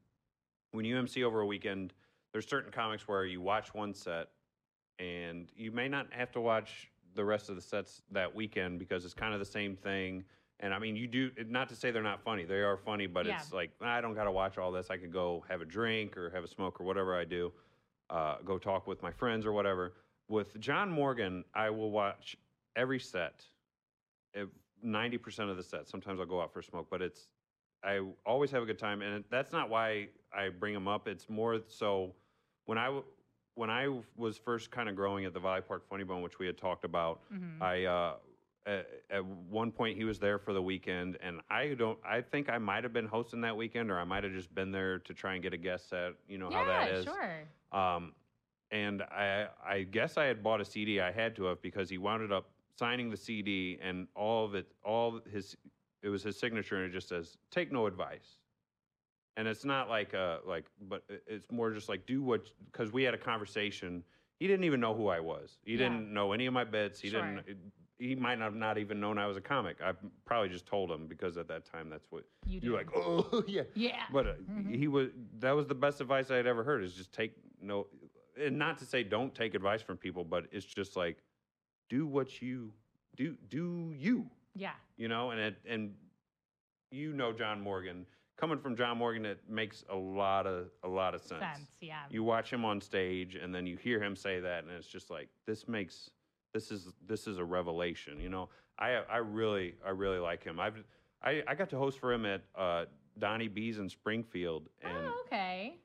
when you MC over a weekend, there's certain comics where you watch one set and you may not have to watch the rest of the sets that weekend because it's kind of the same thing. And I mean, you do not to say they're not funny. They are funny, but Yeah. it's like I don't got to watch all this. I could go have a drink or have a smoke or whatever I do. Uh, go talk with my friends or whatever. With John Morgan, I will watch every set, ninety percent of the set. Sometimes I'll go out for a smoke, but it's I always have a good time, and that's not why I bring him up. It's more so when I when I was first kind of growing at the Valley Park Funny Bone, which we had talked about. Mhm. I uh, at, at one point he was there for the weekend, and I don't. I think I might have been hosting that weekend, or I might have just been there to try and get a guest set. You know how that is. yeah, sure. Um, and I, I guess I had bought a CD. I had to have because he wound up signing the CD, and all of it, all his, it was his signature, and it just says, "Take no advice." And it's not like a like, but it's more just like do what because we had a conversation. He didn't even know who I was. He Yeah. didn't know any of my bits. He Sure. didn't. He might not have not even known I was a comic. I probably just told him because at that time that's what You do. you're like. Oh (laughs) yeah. yeah. But uh, Mhm. he was that was the best advice I had ever heard is just take no and not to say don't take advice from people, but it's just like do what you do do you, yeah. you know, and it, and you know John Morgan. Coming from John Morgan, it makes a lot of a lot of sense. Sense. Yeah. You watch him on stage and then you hear him say that and it's just like this makes this is this is a revelation, you know. I I really I really like him. I've I, I got to host for him at uh, Donnie B's in Springfield and oh, okay.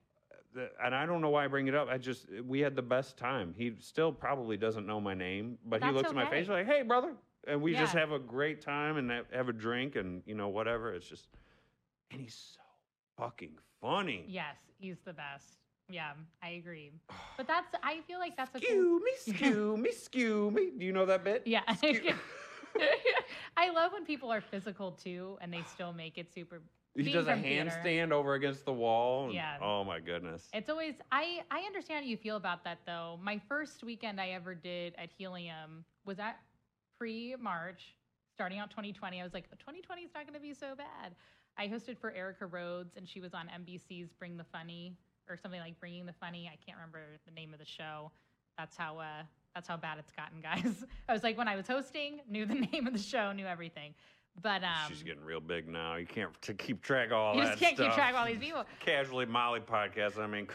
and I don't know why I bring it up. I just we had the best time. He still probably doesn't know my name, but he That's looks at my face like, "Hey, brother," and we just have a great time and have a drink and you know whatever. It's just, and he's so fucking funny. Yes, he's the best. Yeah, I agree. (sighs) But that's I feel like that's a cool Skew me, skew (laughs) me, skew me. Do you know that bit? Yeah. (laughs) I love when people are physical too and they still make it super he being does a handstand over against the wall. and- Yeah. Oh my goodness. It's always I I understand how you feel about that though. My first weekend I ever did at Helium was at pre-March, starting out 2020. I was like, 2020 is not going to be so bad. I hosted for Erica Rhodes and she was on NBC's Bring the Funny or something like Bringing the Funny. I can't remember the name of the show. That's how uh that's how bad it's gotten, (laughs) guys. I was like when I was hosting, knew the (laughs) name of the show, knew everything. But um She's getting real big now. You can't to keep track of all you that just can't keep track of all these people. (laughs) Casually Molly podcast. I mean,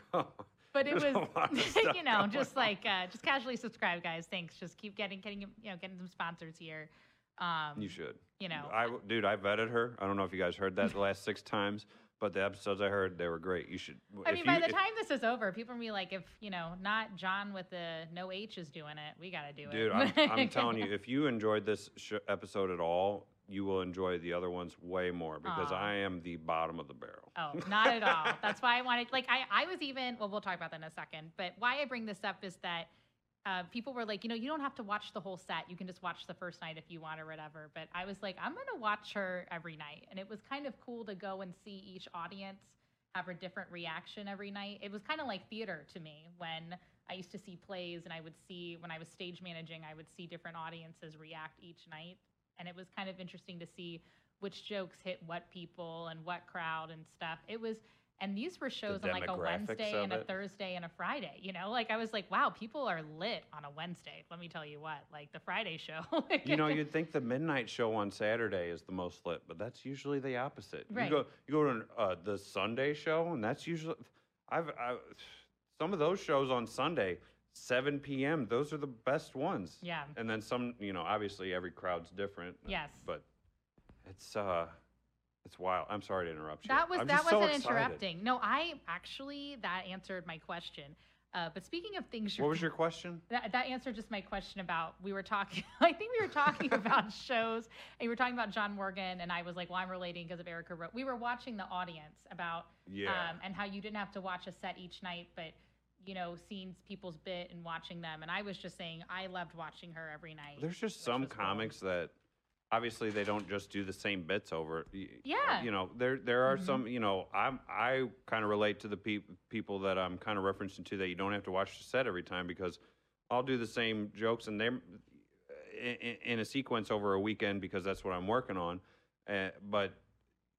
but it was a lot of stuff you know just like uh, just casually subscribe guys thanks just keep getting getting you know getting some sponsors here um You should. you know I, dude, I vetted her. I don't know if you guys heard that the last six times, but the episodes I heard, they were great. You should. I mean, you- by the if- time this is over, people will be like, if you know, not Jon with the no H is doing it, we got to do dude, it. I'm, I'm (laughs) telling you, if you enjoyed this sh- episode at all, you will enjoy the other ones way more because Aw. I am the bottom of the barrel. Oh, not at all. (laughs) That's why I wanted, like, I, I was even, well, we'll talk about that in a second. But why I bring this up is that uh, people were like, you know, you don't have to watch the whole set. You can just watch the first night if you want or whatever. But I was like, I'm going to watch her every night. And it was kind of cool to go and see each audience have a different reaction every night. It was kind of like theater to me when I used to see plays and I would see, when I was stage managing, I would see different audiences react each night. And it was kind of interesting to see which jokes hit what people and what crowd and stuff. It was, and these were shows on like a Wednesday and a it. Thursday and a Friday. You know, like I was like, wow, people are lit on a Wednesday. Let me tell you what, like the Friday show. (laughs) You know, you'd think the midnight show on Saturday is the most lit, but that's usually the opposite. Right. You go, you go to uh, the Sunday show, and that's usually, I've, I, some of those shows on Sunday, 7 p.m. Those are the best ones. yeah. And then some, you know, obviously every crowd's different. Yes. But it's uh, it's wild. I'm sorry to interrupt you. That was I'm that wasn't excited. interrupting. No, I actually that answered my question. Uh, but speaking of things, What was your question? That, that answered just my question about we were talking (laughs) i think we were talking (laughs) about shows and you were talking about john morgan and i was like well i'm relating because of erica rhodes we were watching the audience about Yeah. um, and how you didn't have to watch a set each night but you know seeing people's bit and watching them and i was just saying i loved watching her every night There's just some was cool. comics that obviously they don't just do the same bits over. Yeah. You know, there there are Mhm. some. You know, I'm I kind of relate to the peop people that I'm kind of referencing to that you don't have to watch the set every time because I'll do the same jokes and they're in, in a sequence over a weekend because that's what I'm working on. Uh, but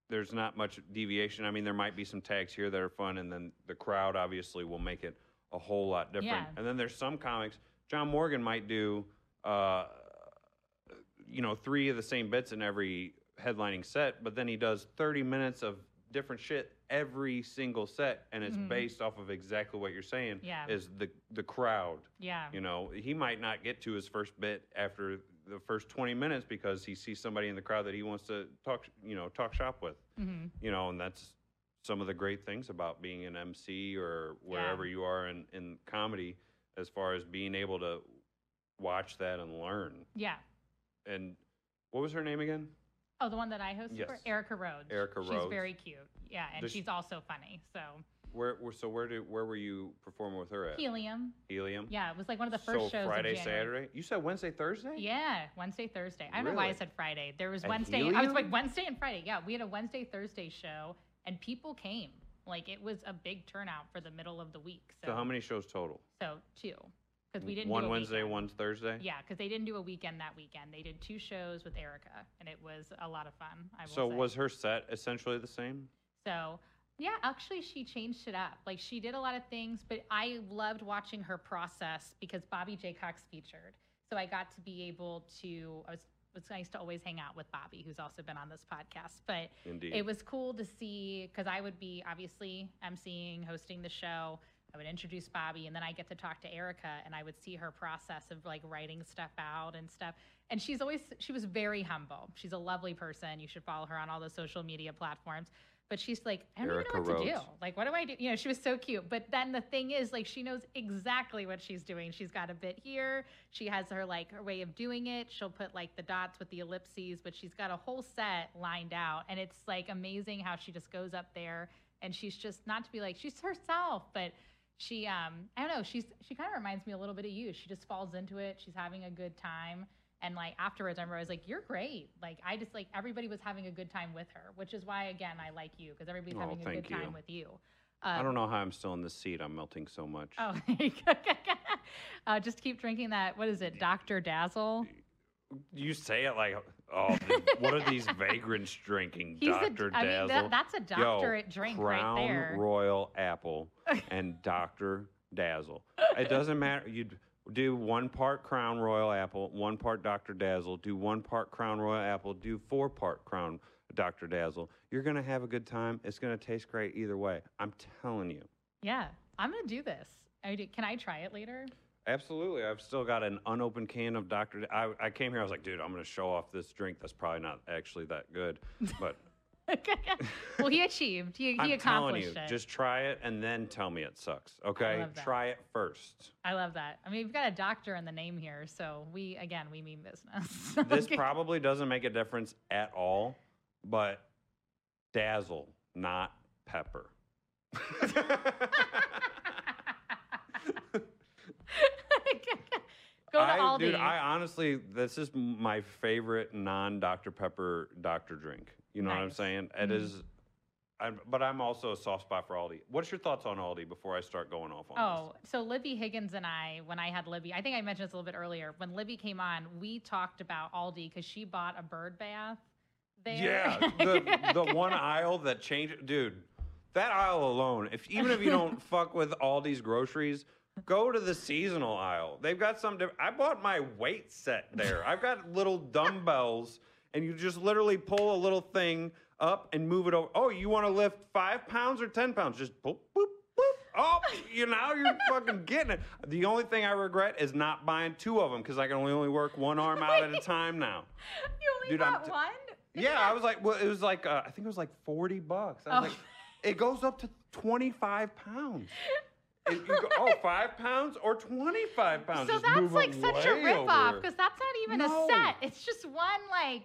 there's not much deviation. I mean, there might be some tags here that are fun, and then the crowd obviously will make it a whole lot different. Yeah. And then there's some comics. John Morgan might do, uh, you know, three of the same bits in every headlining set, but then he does 30 minutes of different shit every single set, and it's Mhm. based off of exactly what you're saying. Yeah. Is the the crowd. Yeah. You know, he might not get to his first bit after the first 20 minutes because he sees somebody in the crowd that he wants to talk, you know, talk shop with. hmm You know, and that's some of the great things about being an MC or wherever you are in, in comedy as far as being able to watch that and learn. Yeah. And what was her name again? Oh, the one that I hosted for Yes. Erica Rhodes. Erica Rhodes. She's Rhodes. very cute. Yeah, and Does she- she's also funny. So Where, where so where did where were you performing with her at? Helium. Helium. Yeah, it was like one of the first so shows. Friday, January. Saturday. You said Wednesday, Thursday. Yeah, Wednesday, Thursday. I don't know why I Really? said Friday. There was At Wednesday. I was Helium? like Wednesday and Friday. Yeah, we had a Wednesday, Thursday show, and people came. Like it was a big turnout for the middle of the week. So, So how many shows total? So two, because we didn't one do a Wednesday, weekend. one Thursday. Yeah, because they didn't do a weekend that weekend. They did two shows with Erica, and it was a lot of fun. I will So say. was her set essentially the same? So, yeah, actually, she changed it up. Like, she did a lot of things, but I loved watching her process because Bobby J. Cox featured. So I got to be able to, I was, it was nice to always hang out with Bobby, who's also been on this podcast. But Indeed. it was cool to see because I would be obviously emceeing, hosting the show. I would introduce Bobby, and then I get to talk to Erica, and I would see her process of like writing stuff out and stuff. And she's always she was very humble. She's a lovely person. You should follow her on all the social media platforms. But she's like, I don't Erica even know what to do. Like, what do I do? You know, she was so cute. But then the thing is, like, she knows exactly what she's doing. She's got a bit here. She has her like her way of doing it. She'll put like the dots with the ellipses, but she's got a whole set lined out. And it's like amazing how she just goes up there and she's just not to be like she's herself, but she um I don't know, she's she kind of reminds me a little bit of you. She just falls into it. She's having a good time. And like afterwards, I remember I was like, "You're great." Like I just like everybody was having a good time with her, which is why again I like you because everybody's Oh, having a good you. time with you. I Um, don't know how I'm still in this seat. I'm melting so much. Oh, (laughs) (laughs) uh, just keep drinking that. What is it, Doctor Dazzle? You say it like, oh, what are these vagrants drinking? He's Dr. a, I Dazzle. mean, that, that's a Yo, doctorate drink Crown right there. Royal Apple (laughs) and Dr. Dazzle. It doesn't matter. You do one part Crown Royal Apple, one part Dr. Dazzle, do one part Crown Royal Apple, do four part Crown Dr. Dazzle. You're going to have a good time. It's going to taste great either way. I'm telling you. Yeah, I'm gonna do this. I do, can I try it later? Absolutely. I've still got an unopened can of Dr. D- I, I came here, I was like, dude, I'm going to show off this drink that's probably not actually that good. But (laughs) well, he achieved. He, he I'm telling you, it. just try it and then tell me it sucks. Okay? Try it first. I love that. I mean, we've got a doctor in the name here, so we again we mean business. (laughs) This Okay. probably doesn't make a difference at all, but dazzle, not pepper. (laughs) Go to I, Aldi. Dude, I honestly, this is my favorite non Dr. Pepper doctor drink. You know what I'm saying? It Mhm. is, I'm, but I'm also a soft spot for Aldi. What's your thoughts on Aldi before I start going off on this? Oh, so Libby Higgins and I, when I had Libby, I think I mentioned this a little bit earlier. When Libby came on, we talked about Aldi because she bought a bird bath there. Yeah, (laughs) the, the one aisle that changed, dude, that aisle alone, if even if you don't (laughs) fuck with Aldi's groceries, go to the seasonal aisle. They've got some different. I bought my weight set there. I've got little dumbbells, and you just literally pull a little thing up and move it over. Oh, you want to lift five pounds or ten pounds? Just boop boop boop. Oh, you now you're fucking getting it. The only thing I regret is not buying two of them because I can only only work one arm out at a (laughs) time now. you only Dude, bought t- one? Yeah, I was like, well, it was like, uh, I think it was like 40 bucks. I was Oh. like, it goes up to 25 pounds. (laughs) And you go, oh, five pounds or 25 pounds. So Just that's like such a way rip off because that's not even No. a set. It's just one like,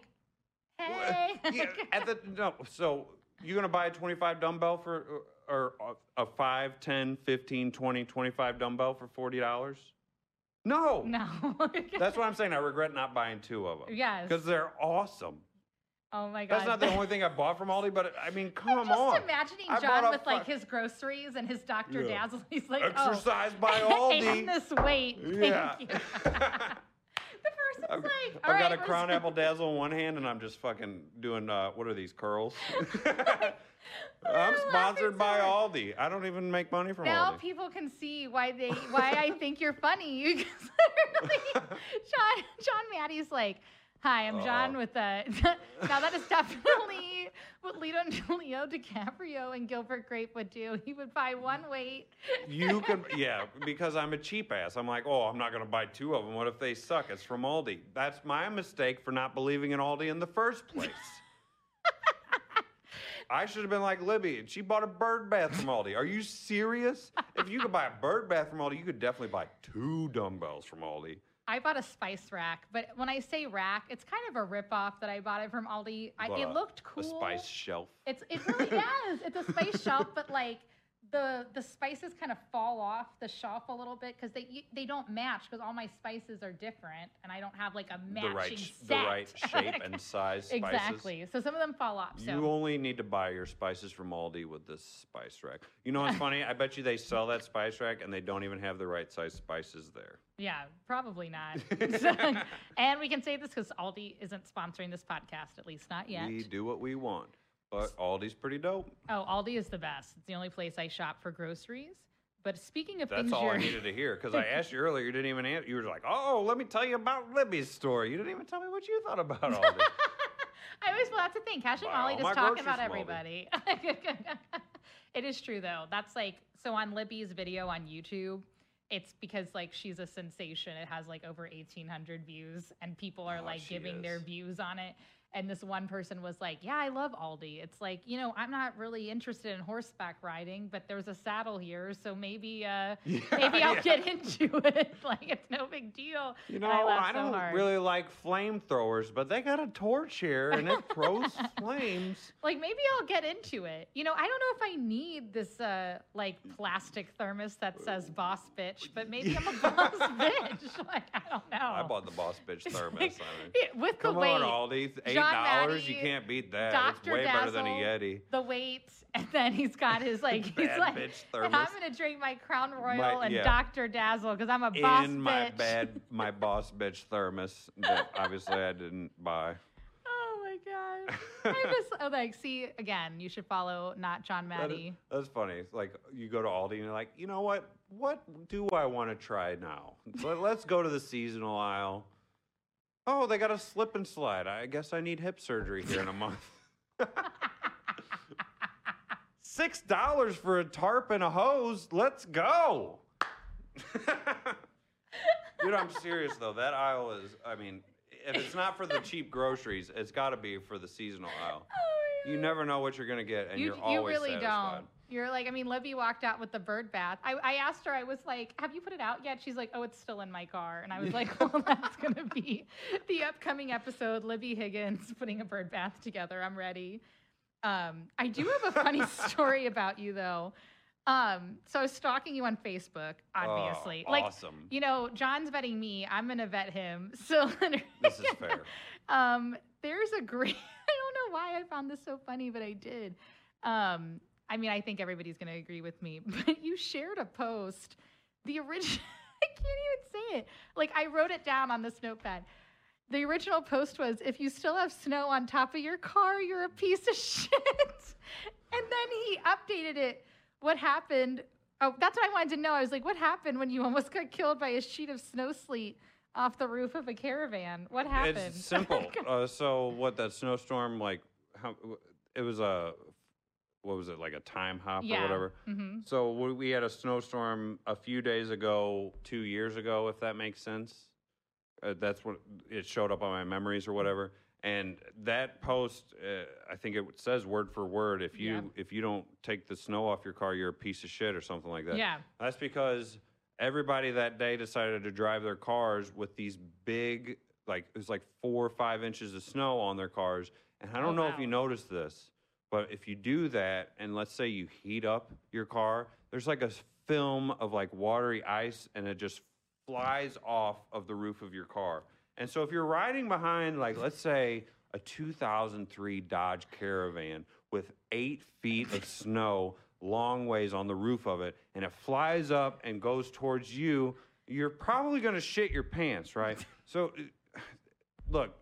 hey. yeah, at the, no, so you're going to buy a 25 dumbbell for, uh, or a 5, 10, 15, 20, 25 dumbbell for $40? No. no. (laughs) That's what I'm saying. I regret not buying two of them. Yes. Because they're awesome. Oh my god. That's not the only thing I bought from Aldi, but I mean, (laughs) come on. I'm just on. imagining I Jon bought a with like fuck- his groceries and his Dr. Yeah. Dazzle. (laughs) He's like, Exercise oh, by (laughs) Aldi. and this weight. Thank Yeah. you. the person's I've, like, I've all got right, a crown apple dazzle in one hand, and I'm just fucking doing uh, what are these curls? I'm laughing sponsored so by hard. Aldi. I don't even make money from Aldi. Now Aldi. people can see why they why I think you're funny. Literally, Jon Jon Maddy's like, Hi, I'm Jon with uh (laughs) now that is definitely what Leo, Leo (laughs) DiCaprio and Gilbert Grape would do. He would buy one weight. You (laughs) can, yeah, because I'm a cheap ass. I'm like, oh, I'm not going to buy two of them. What if they suck? It's from Aldi. That's my mistake for not believing in Aldi in the first place. I should have been like Libby, and she bought a bird bath from Aldi. Are you serious? If you could buy a bird bath from Aldi, you could definitely buy two dumbbells from Aldi. I bought a spice rack, but when I say rack, it's kind of a ripoff that I bought it from Aldi. I, it looked cool. A spice shelf. It's it really (laughs) does. It's a spice shelf, but like the the spices kind of fall off the shelf a little bit because they they don't match because all my spices are different and I don't have like a matching The right, set. the right (laughs) shape and size spices. exactly. So some of them fall off. So You only need to buy your spices from Aldi with this spice rack. You know what's funny? I bet you they sell that spice rack and they don't even have the right size spices there. yeah, probably not. (laughs) (laughs) And we can say this because Aldi isn't sponsoring this podcast, at least not yet. We do what we want, but Aldi's pretty dope. Oh, Aldi is the best. It's the only place I shop for groceries. But speaking of That's things all you're I needed to hear because I (laughs) asked you earlier. You didn't even answer. You were like, "Oh, let me tell you about Libby's story." You didn't even tell me what you thought about (laughs) Aldi. I always well that's the thing. Cash and Buy Molly all just talking about everybody. (laughs) it is true though. That's like so on Libby's video on YouTube. It's because like she's a sensation. It has like over eighteen hundred views, and people are Oh, like she giving their is. views on it. And this one person was like, "Yeah, I love Aldi. It's like you know, I'm not really interested in horseback riding, but there's a saddle here, so maybe uh, (laughs) maybe I'll yeah. get into (laughs) it. like it's no big deal." You know, I, I, don't really like flamethrowers, but they got a torch here and it throws (laughs) flames. like maybe I'll get into it. You know, I don't know if I need this uh like plastic thermos that says boss bitch, but maybe I'm a boss bitch. Like I don't know. I bought the boss bitch thermos. I mean. Yeah, with Come the weight, on, Aldi. Dollars. You can't beat that. Dr. It's way better than a Yeti. the weight, (laughs) and then he's got his (laughs) like he's Bad like, bitch and I'm gonna drink my Crown Royal My- and yeah. Dr. Dazzle because I'm a boss In bitch. my bad, (laughs) my boss bitch thermos that obviously I didn't buy. Oh my god. I miss oh like see again, you should follow not Jon That is- Maddy. that's funny. It's like you go to Aldi and you're like, you know what? What do I want to try now? Let, let's go to the seasonal aisle. Oh, they got a slip and slide. I guess I need hip surgery here in a month. Six dollars for a tarp and a hose. Let's go. Dude, I'm serious though. That aisle is. I mean, if it's not for the cheap groceries, it's got to be for the seasonal aisle. You never know what you're gonna get, and you, are always you really satisfied. don't. You're like, I mean, Libby walked out with the bird bath. I, I asked her, I was like, have you put it out yet? She's like, oh, it's still in my car. And I was like, (laughs) well, that's going to be the upcoming episode. Libby Higgins (laughs) putting a bird bath together. I'm ready. Um, I do have a funny (laughs) story about you, though. Um, so I was stalking you on Facebook, obviously. Oh, like, awesome. you know, Jon's vetting me. I'm going to vet him. So This is fair. um, there's a great. I don't know why I found this so funny, but I did. Um, I mean, I think everybody's going to agree with me, (laughs) but you shared a post. The original. (laughs) I can't even say it. Like I wrote it down on this notepad. The original post was, "If you still have snow on top of your car, you're a piece of (laughs) shit." and then he updated it. What happened? Oh, that's what I wanted to know. I was like, "What happened when you almost got killed by a sheet of snow sleet off the roof of a caravan? What happened?" It's simple. uh, so what that snowstorm like? How it was a what was it like a time hop yeah. or whatever? hmm So we- had a snowstorm a few days ago, two years ago, if that makes sense. Uh, that's what it showed up on my memories or whatever. And that post, uh, I think it says word for word. If you Yeah. if you don't take the snow off your car, you're a piece of shit or something like that. Yeah. That's because everybody that day decided to drive their cars with these big, like it was like four or five inches of snow on their cars. And I don't Oh, know if you noticed this, but if you do that, and let's say you heat up your car, there's like a film of like watery ice, and it just flies off of the roof of your car. And so if you're riding behind, like let's say a 2003 Dodge Caravan with eight feet of (laughs) snow long ways on the roof of it, and it flies up and goes towards you, you're probably going to shit your pants, right? (laughs) So, uh, look.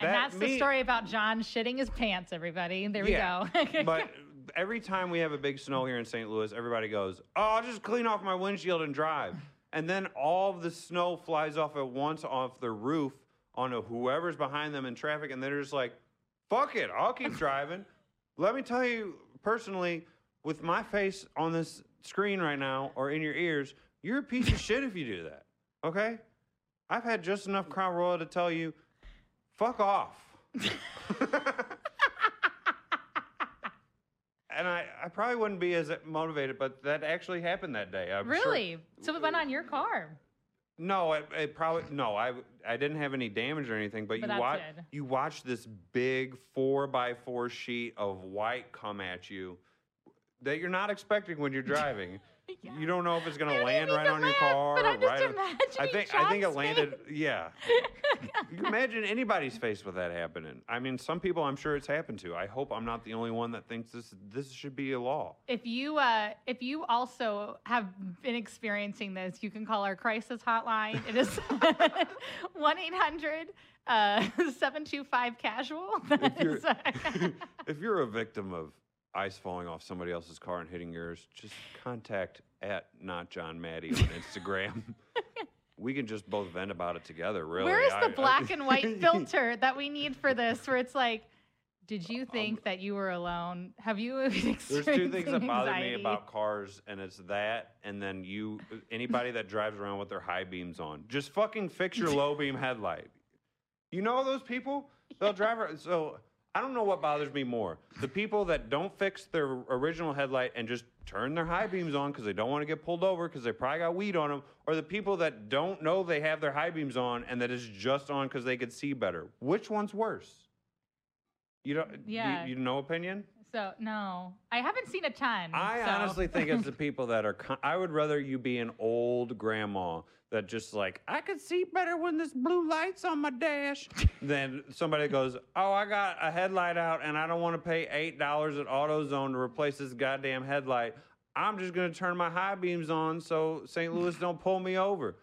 And that that's the story about Jon shitting his pants, everybody. There Yeah, we go. (laughs) but every time we have a big snow here in St. Louis, everybody goes, "Oh, I'll just clean off my windshield and drive." And then all of the snow flies off at once off the roof onto whoever's behind them in traffic, and they're just like, "Fuck it, I'll keep (laughs) driving." Let me tell you personally, with my face on this screen right now or in your ears, you're a piece of (laughs) shit if you do that. Okay? I've had just enough Crown Royal to tell you, fuck off. (laughs) and I, I probably wouldn't be as motivated, but that actually happened that day. I'm sure- Really? So it went on your car. no, it, it probably no. I I didn't have any damage or anything, but, But you watch good. you watch this big four by four sheet of white come at you that you're not expecting when you're driving. (laughs) You don't know if it's gonna land right on your car but I'm just right. on- I think I think it landed. face. Yeah. (laughs) You imagine anybody's face with that happening. I mean, some people I'm sure it's happened to. I hope I'm not the only one that thinks this this should be a law. If you uh, if you also have been experiencing this, you can call our crisis hotline. It is (laughs) one eight hundred uh, seven two five casual. if you're, if you're a victim of ice falling off somebody else's car and hitting yours, just contact at not Jon Maddy on Instagram. (laughs) we can just both vent about it together. Really, Where is the I- black and white (laughs) filter that we need for this? Where it's like, did you um, think that you were alone? Have you experienced (laughs) There's two things that bother me about cars, and it's that, and then you, anybody that drives around with their high beams on, just fucking fix your low beam headlight. You know those people? They'll drive. ar- So I don't know what bothers me more: the people that don't fix their original headlight and just turn their high beams on because they don't want to get pulled over because they probably got weed on them, or the people that don't know they have their high beams on and that it's just on because they could see better. Which one's worse? You don't. do you- Yeah. you no opinion? So no, I haven't seen a ton. I so- honestly think it's the (laughs) people that are. Con- I would rather you be an old grandma that just like I could see better when this blue light's on my dash than somebody that goes, "Oh, I got a headlight out and I don't want to pay eight dollars at AutoZone to replace this goddamn headlight. I'm just gonna turn my high beams on so St. Louis don't pull me over."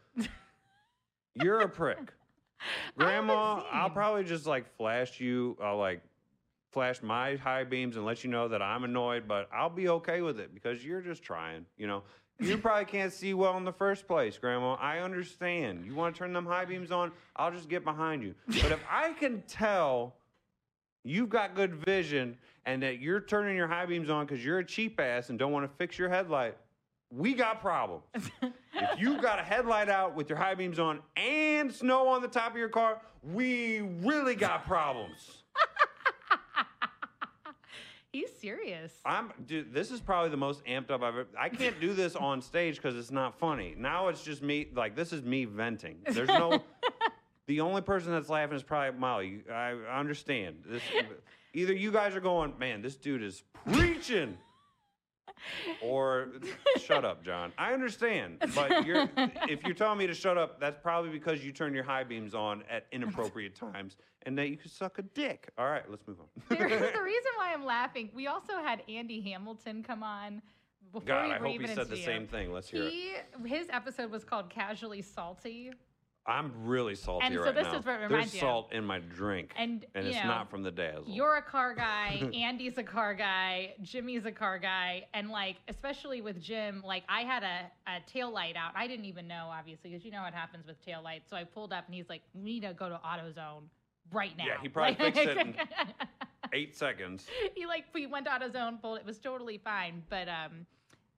You're a prick. (laughs) Grandma, I'll probably just like flash you. I'll like flash my high beams and let you know that I'm annoyed, but I'll be okay with it because you're just trying. You know, you (laughs) probably can't see well in the first place, Grandma. I understand. You want to turn them high beams on? I'll just get behind you. (laughs) But if I can tell you've got good vision and that you're turning your high beams on because you're a cheap ass and don't want to fix your headlight, we got problems. (laughs) if you've got a headlight out with your high beams on and snow on the top of your car, we really got problems. He's serious. I'm dude, this is probably the most amped up I've ever I can't do this on stage because it's not funny. Now it's just me like this is me venting. There's no (laughs) the only person that's laughing is probably Molly. I understand. This either you guys are going, man, this dude is preaching. Or shut up, Jon. I understand, but you're, if you're telling me to shut up, that's probably because you turn your high beams on at inappropriate times, and that you could suck a dick. All right, let's move on. There's the reason why I'm laughing. We also had Andy Hamilton come on before God, I hope he said the into same thing. Let's hear it. His episode was called "Casually Salty," I'm really salty And so right this now. is what it There's you salt in my drink, and, and it's know, not from the dazzle. You're a car guy. (laughs) Andy's a car guy. Jimmy's a car guy. And like, especially with Jim, like I had a, a tail light out. I didn't even know, obviously, because you know what happens with tail lights. So I pulled up and he's like, we need to go to AutoZone right now. Yeah, he probably (laughs) Like- fixed it in- (laughs) Eight seconds, he like we went to AutoZone, pulled it was totally fine. But um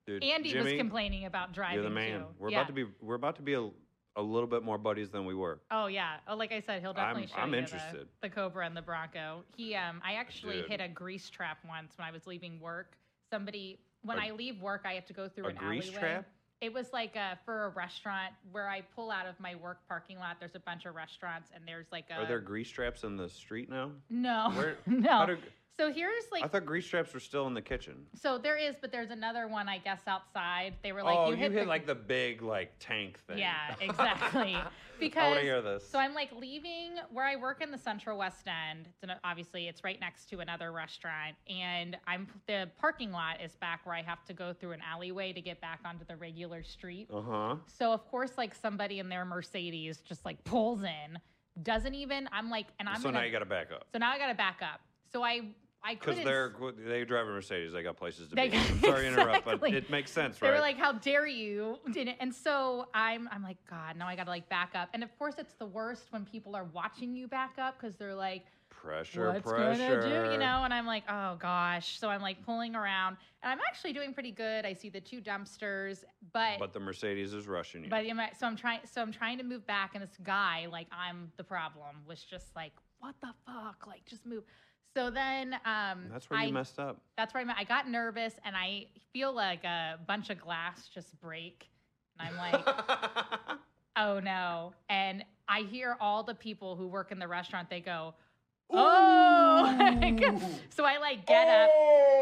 dude. Andy Jimmy, was complaining about driving. You're the man. Too. We're yeah. about to be. We're about to be a, a little bit more buddies than we were. Oh yeah. Oh, like I said, he'll definitely I'm- show I'm you interested. The, the Cobra and the Bronco. He, um, I actually Dude. hit a grease trap once when I was leaving work. Somebody, when A- I leave work, I have to go through a an grease alleyway. trap? It was like uh, for a restaurant where I pull out of my work parking lot. There's a bunch of restaurants, and there's like a Are there grease traps in the street now? no, Where- (laughs) no. So here's like I thought grease traps were still in the kitchen. so there is, but there's another one I guess outside. They were like oh, you hit, the, like the big like tank thing. Yeah, (laughs) exactly. I Because want to hear this. So I'm like leaving where I work in the Central West End. It's an, obviously it's right next to another restaurant, and I'm the parking lot is back where I have to go through an alleyway to get back onto the regular street. uh huh. So of course, like somebody in their Mercedes just like pulls in, doesn't even. I'm like, and I'm So gonna, now you got to back up. so now I got to back up. So I I Because couldn't. they're they drive a Mercedes, they got places to They- be. I'm (laughs) sorry to interrupt, but it makes sense, They right? They were like, "How dare you?" And so I'm I'm like, God, now I gotta like back up. And of course, it's the worst when people are watching you back up because they're like, pressure, "What's pressure. gonna do?" You know. And I'm like, "Oh gosh." So I'm like pulling around, and I'm actually doing pretty good. I see the two dumpsters, but But the Mercedes is rushing you. but so I'm trying so I'm trying to move back, and this guy, like I'm the problem, was just like, "What the fuck? Like just move." So then, um, That's where I, you messed up. that's where at. I got nervous and I feel like a bunch of glass just break. And I'm like, (laughs) oh no. And I hear all the people who work in the restaurant, they go, oh. (laughs) so I like get up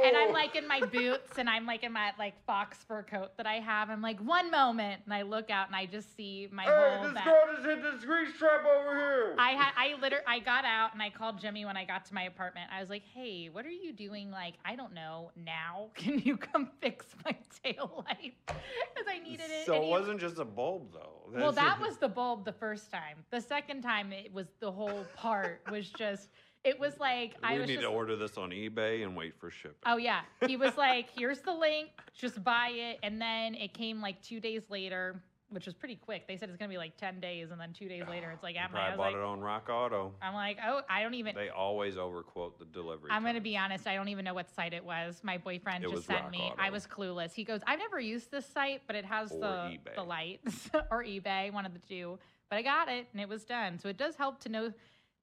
and I'm like in my boots and I'm like in my like fox fur coat that I have. I'm like, one moment. And I look out and I just see my hey, whole back. just hit this grease trap over here. I had I literally I got out and I called Jimmy when I got to my apartment. I was like, "Hey, what are you doing? Like, I don't know. Now, (laughs) can you come fix my tail light? Because I needed it." so And it he- wasn't just a bulb, though. well, That's- that (laughs) was the bulb the first time. The second time, it was the whole part was just. It was like I was need just. to order this on eBay and wait for shipping. Oh yeah, he was (laughs) like, "Here's the link. Just buy it." And then it came like two days later, which was pretty quick. They said it's gonna be like ten days, and then two days later, it's like at my. I bought like, it on Rock Auto. I'm like, oh, I don't even. They always overquote the delivery. I'm going to times. be honest. I don't even know what site it was. My boyfriend It just sent Rock me. Auto. I was clueless. He goes, I've never used this site, but it has Or the eBay. the lights (laughs) or eBay, one of the two. But I got it and it was done. So it does help to know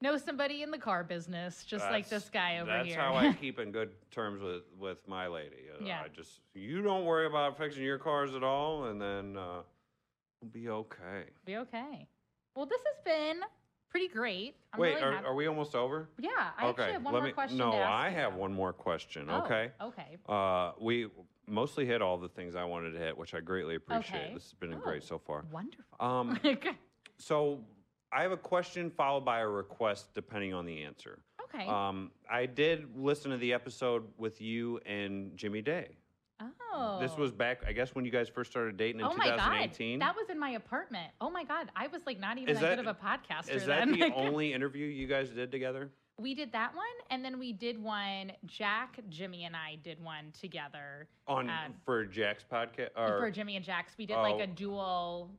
know somebody in the car business, just like this guy over that's here. That's how I (laughs) keep in good terms with with my lady. Uh, Yeah. I just you don't worry about fixing your cars at all, and then uh, we'll be okay. Be okay. Well, this has been pretty great. I'm Wait, really are, happy- are we almost over? Yeah, I actually have one more question. no, to ask I you, have one more question. Oh, okay. Okay. Uh, we mostly hit all the things I wanted to hit, which I greatly appreciate. Okay. This has been Oh. great so far. Wonderful. Um, (laughs) okay. so I have a question followed by a request, depending on the answer. Okay. Um, I did listen to the episode with you and Jimmy Day. oh. This was back, I guess, when you guys first started dating in Oh my god, 2018. that was in my apartment. Oh my god, I was like not even Is that, that- good of a podcaster Is that then. the (laughs) only interview you guys did together? we did that one, and then we did one. Jack, Jimmy, and I did one together On Um, for Jack's podcast? Or, for Jimmy and Jack's. We did like Oh. a dual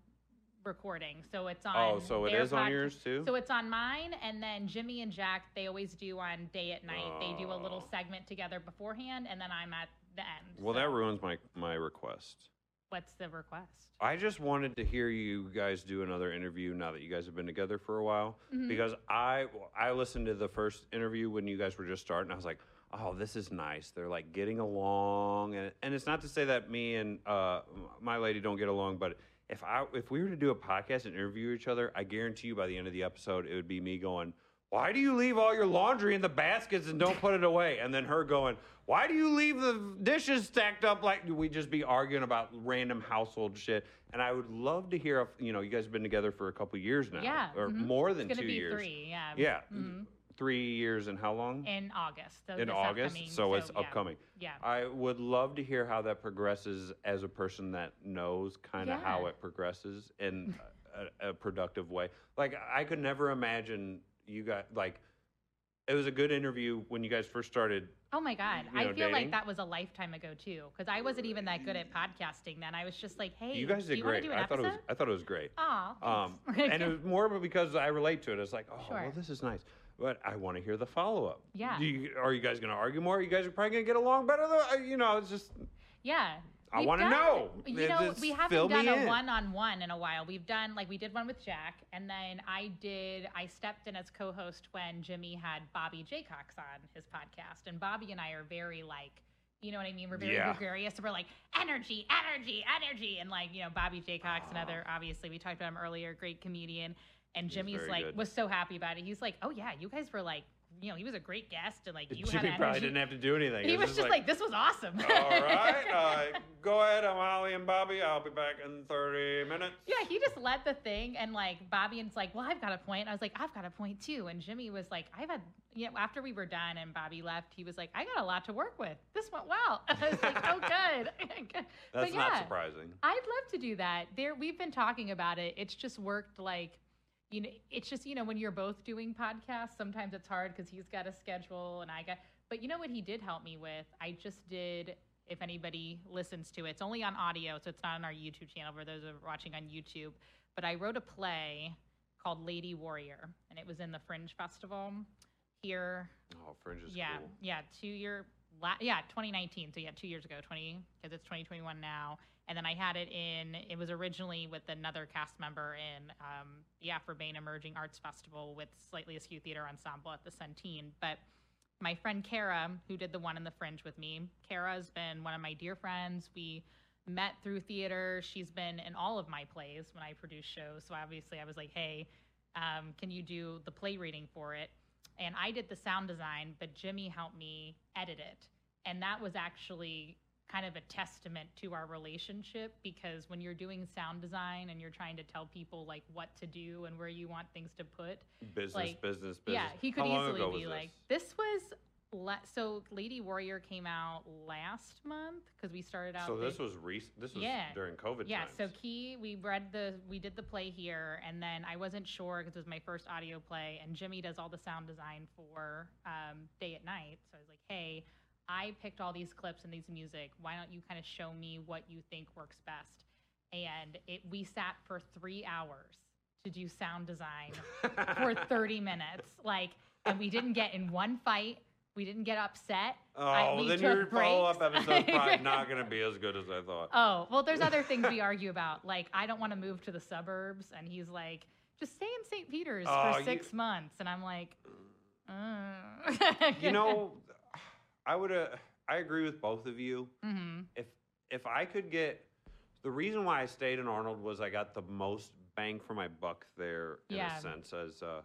recording, so it's on. oh, so it is on yours too? So it's on mine, and then Jimmy and Jack they always do on day at night. They do a little Oh. segment together beforehand, and then I'm at the end. well, so that ruins my, my request. what's the request? I just wanted to hear you guys do another interview now that you guys have been together for a while Mhm. because I I listened to the first interview when you guys were just starting. I was like, oh, this is nice. They're like getting along, and and it's not to say that me and uh, my lady don't get along, but if I if we were to do a podcast and interview each other, I guarantee you by the end of the episode it would be me going. Why do you leave all your laundry in the baskets and don't put it away? And then her going, Why do you leave the dishes stacked up like we just be arguing about random household shit? And I would love to hear if you know, you guys have been together for a couple years now. Yeah, Or mhm. more than It's two be years. three. Yeah. Yeah. Mhm. Three years and how long? In August. so in August. upcoming- So it's yeah. upcoming. Yeah. I would love to hear how that progresses as a person that knows kind of how it progresses in a, a productive way. Like I could never imagine you got like it was a good interview when you guys first started. Oh my God. you I feel dating? like that was a lifetime ago too. Because I wasn't even that good at podcasting then. I was just like, hey, you guys do did you great. I thought it was? I thought it was great. Aw, Um, and it was more because I relate to it. It's like, oh, well, this is nice. But I want to hear the follow up. Yeah. Do you, are you guys going to argue more? You guys are probably going to get along better. Though. Uh, You know, it's just yeah. I wanna know. You know, it's- we haven't done a one on one in a while. We've done like we did one with Jack, and then I did. I stepped in as co-host when Jimmy had Bobby Jaycox on his podcast, and Bobby and I are very like. You know what I mean? We're very Yeah. gregarious. We're like energy, energy, energy, and like you know Bobby Jaycox, another obviously we talked about him earlier, great comedian. And Jimmy's very like good. was so happy about it. He's like, oh yeah, you guys were like, you know, he was a great guest, and like you Jimmy had probably didn't have to do anything. he It was just like, this was awesome. all (laughs) right, uh, go ahead. I'm Ollie and Bobby. I'll be back in 30 minutes. Yeah, he just led the thing, and like Bobby and's like, "Well, I've got a point." I was like, "I've got a point too." And Jimmy was like, "I've had," you know, after we were done and Bobby left, he was like, "I got a lot to work with. This went well." (laughs) I was like, "Oh, (laughs) good." That's but not surprising. I'd love to do that. There, we've been talking about it. It's just worked like you know, it's just you know when you're both doing podcasts, sometimes it's hard because he's got a schedule and I got. But you know what he did help me with? I just did. If anybody listens to it, it's only on audio, so it's not on our YouTube channel for those who are watching on YouTube. But I wrote a play called Lady Warrior, and it was in the Fringe Festival here Oh, Fringe is yeah, cool. yeah, two year, la- yeah, 2019. So yeah, two years ago, 20 because it's 2021 now. And then I had it in. It was originally with another cast member in um, the Afrobain Emerging Arts Festival with Slightly Askew Theater Ensemble at the Centene. But my friend Kara, who did the one in the Fringe with me, Kara's been one of my dear friends. We met through theater. She's been in all of my plays when I produce shows. So obviously, I was like, hey, um, can you do the play reading for it? And I did the sound design, but Jimmy helped me edit it. And that was actually kind of a testament to our relationship because when you're doing sound design and you're trying to tell people like what to do and where you want things to put, Business, like, business, business. yeah, he could How easily be like, this? this was la- so Lady Warrior came out last month because we started out. So big- this was recent. This was Yeah. during COVID yeah, times. so Key, we read the, we did the play here, and then I wasn't sure because it was my first audio play, and Jimmy does all the sound design for um, Day at Night. So I was like, hey, I picked all these clips and these music. Why don't you kind of show me what you think works best? And it, we sat for three hours to do sound design (laughs) for 30 minutes, like, and we didn't get in one fight. We didn't get upset. I- Oh, we then your follow up episode's probably (laughs) not going to be as good as I thought. Oh, well, there's other things we argue about. Like, I don't want to move to the suburbs. And he's like, just stay in St. Peter's for you- six months. And I'm like, uh. (laughs) you know, I would. Uh, I agree with both of you. hmm If if I could get the reason why I stayed in Arnold was I got the most bang for my buck there in Yeah. a sense as uh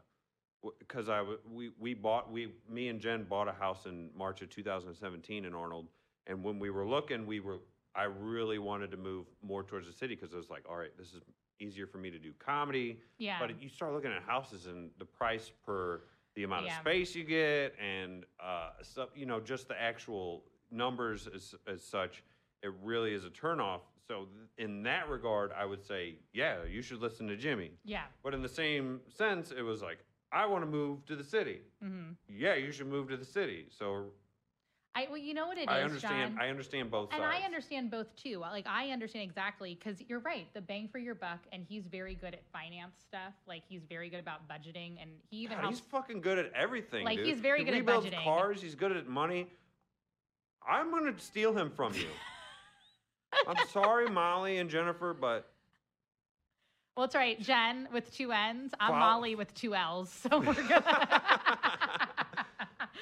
because I w- we we bought we me and Jen bought a house in March of 2017 in Arnold and when we were looking we were I really wanted to move more towards the city because I was like all right this is easier for me to do comedy Yeah. but you start looking at houses and the price per the amount Yeah. of space you get and uh, stuff, you know, just the actual numbers as, as such, it really is a turnoff. So th- in that regard, I would say, yeah, you should listen to Jimmy. yeah. But in the same sense, it was like, I want to move to the city. hmm Yeah, you should move to the city. So I, well, you know what it is, I understand. Jon? I understand both and sides. I understand both too. Like I understand exactly because you're right. The bang for your buck, and he's very good at finance stuff. Like he's very good about budgeting, and he even God, helps. he's fucking good at everything. Like, dude. he's very he good at budgeting. He builds cars. He's good at money. I'm gonna steal him from you. (laughs) I'm sorry, Molly and Jennifer, but Well, it's all right, Jen with two N's. I'm Wow. Molly with two L's. So we're gonna (laughs)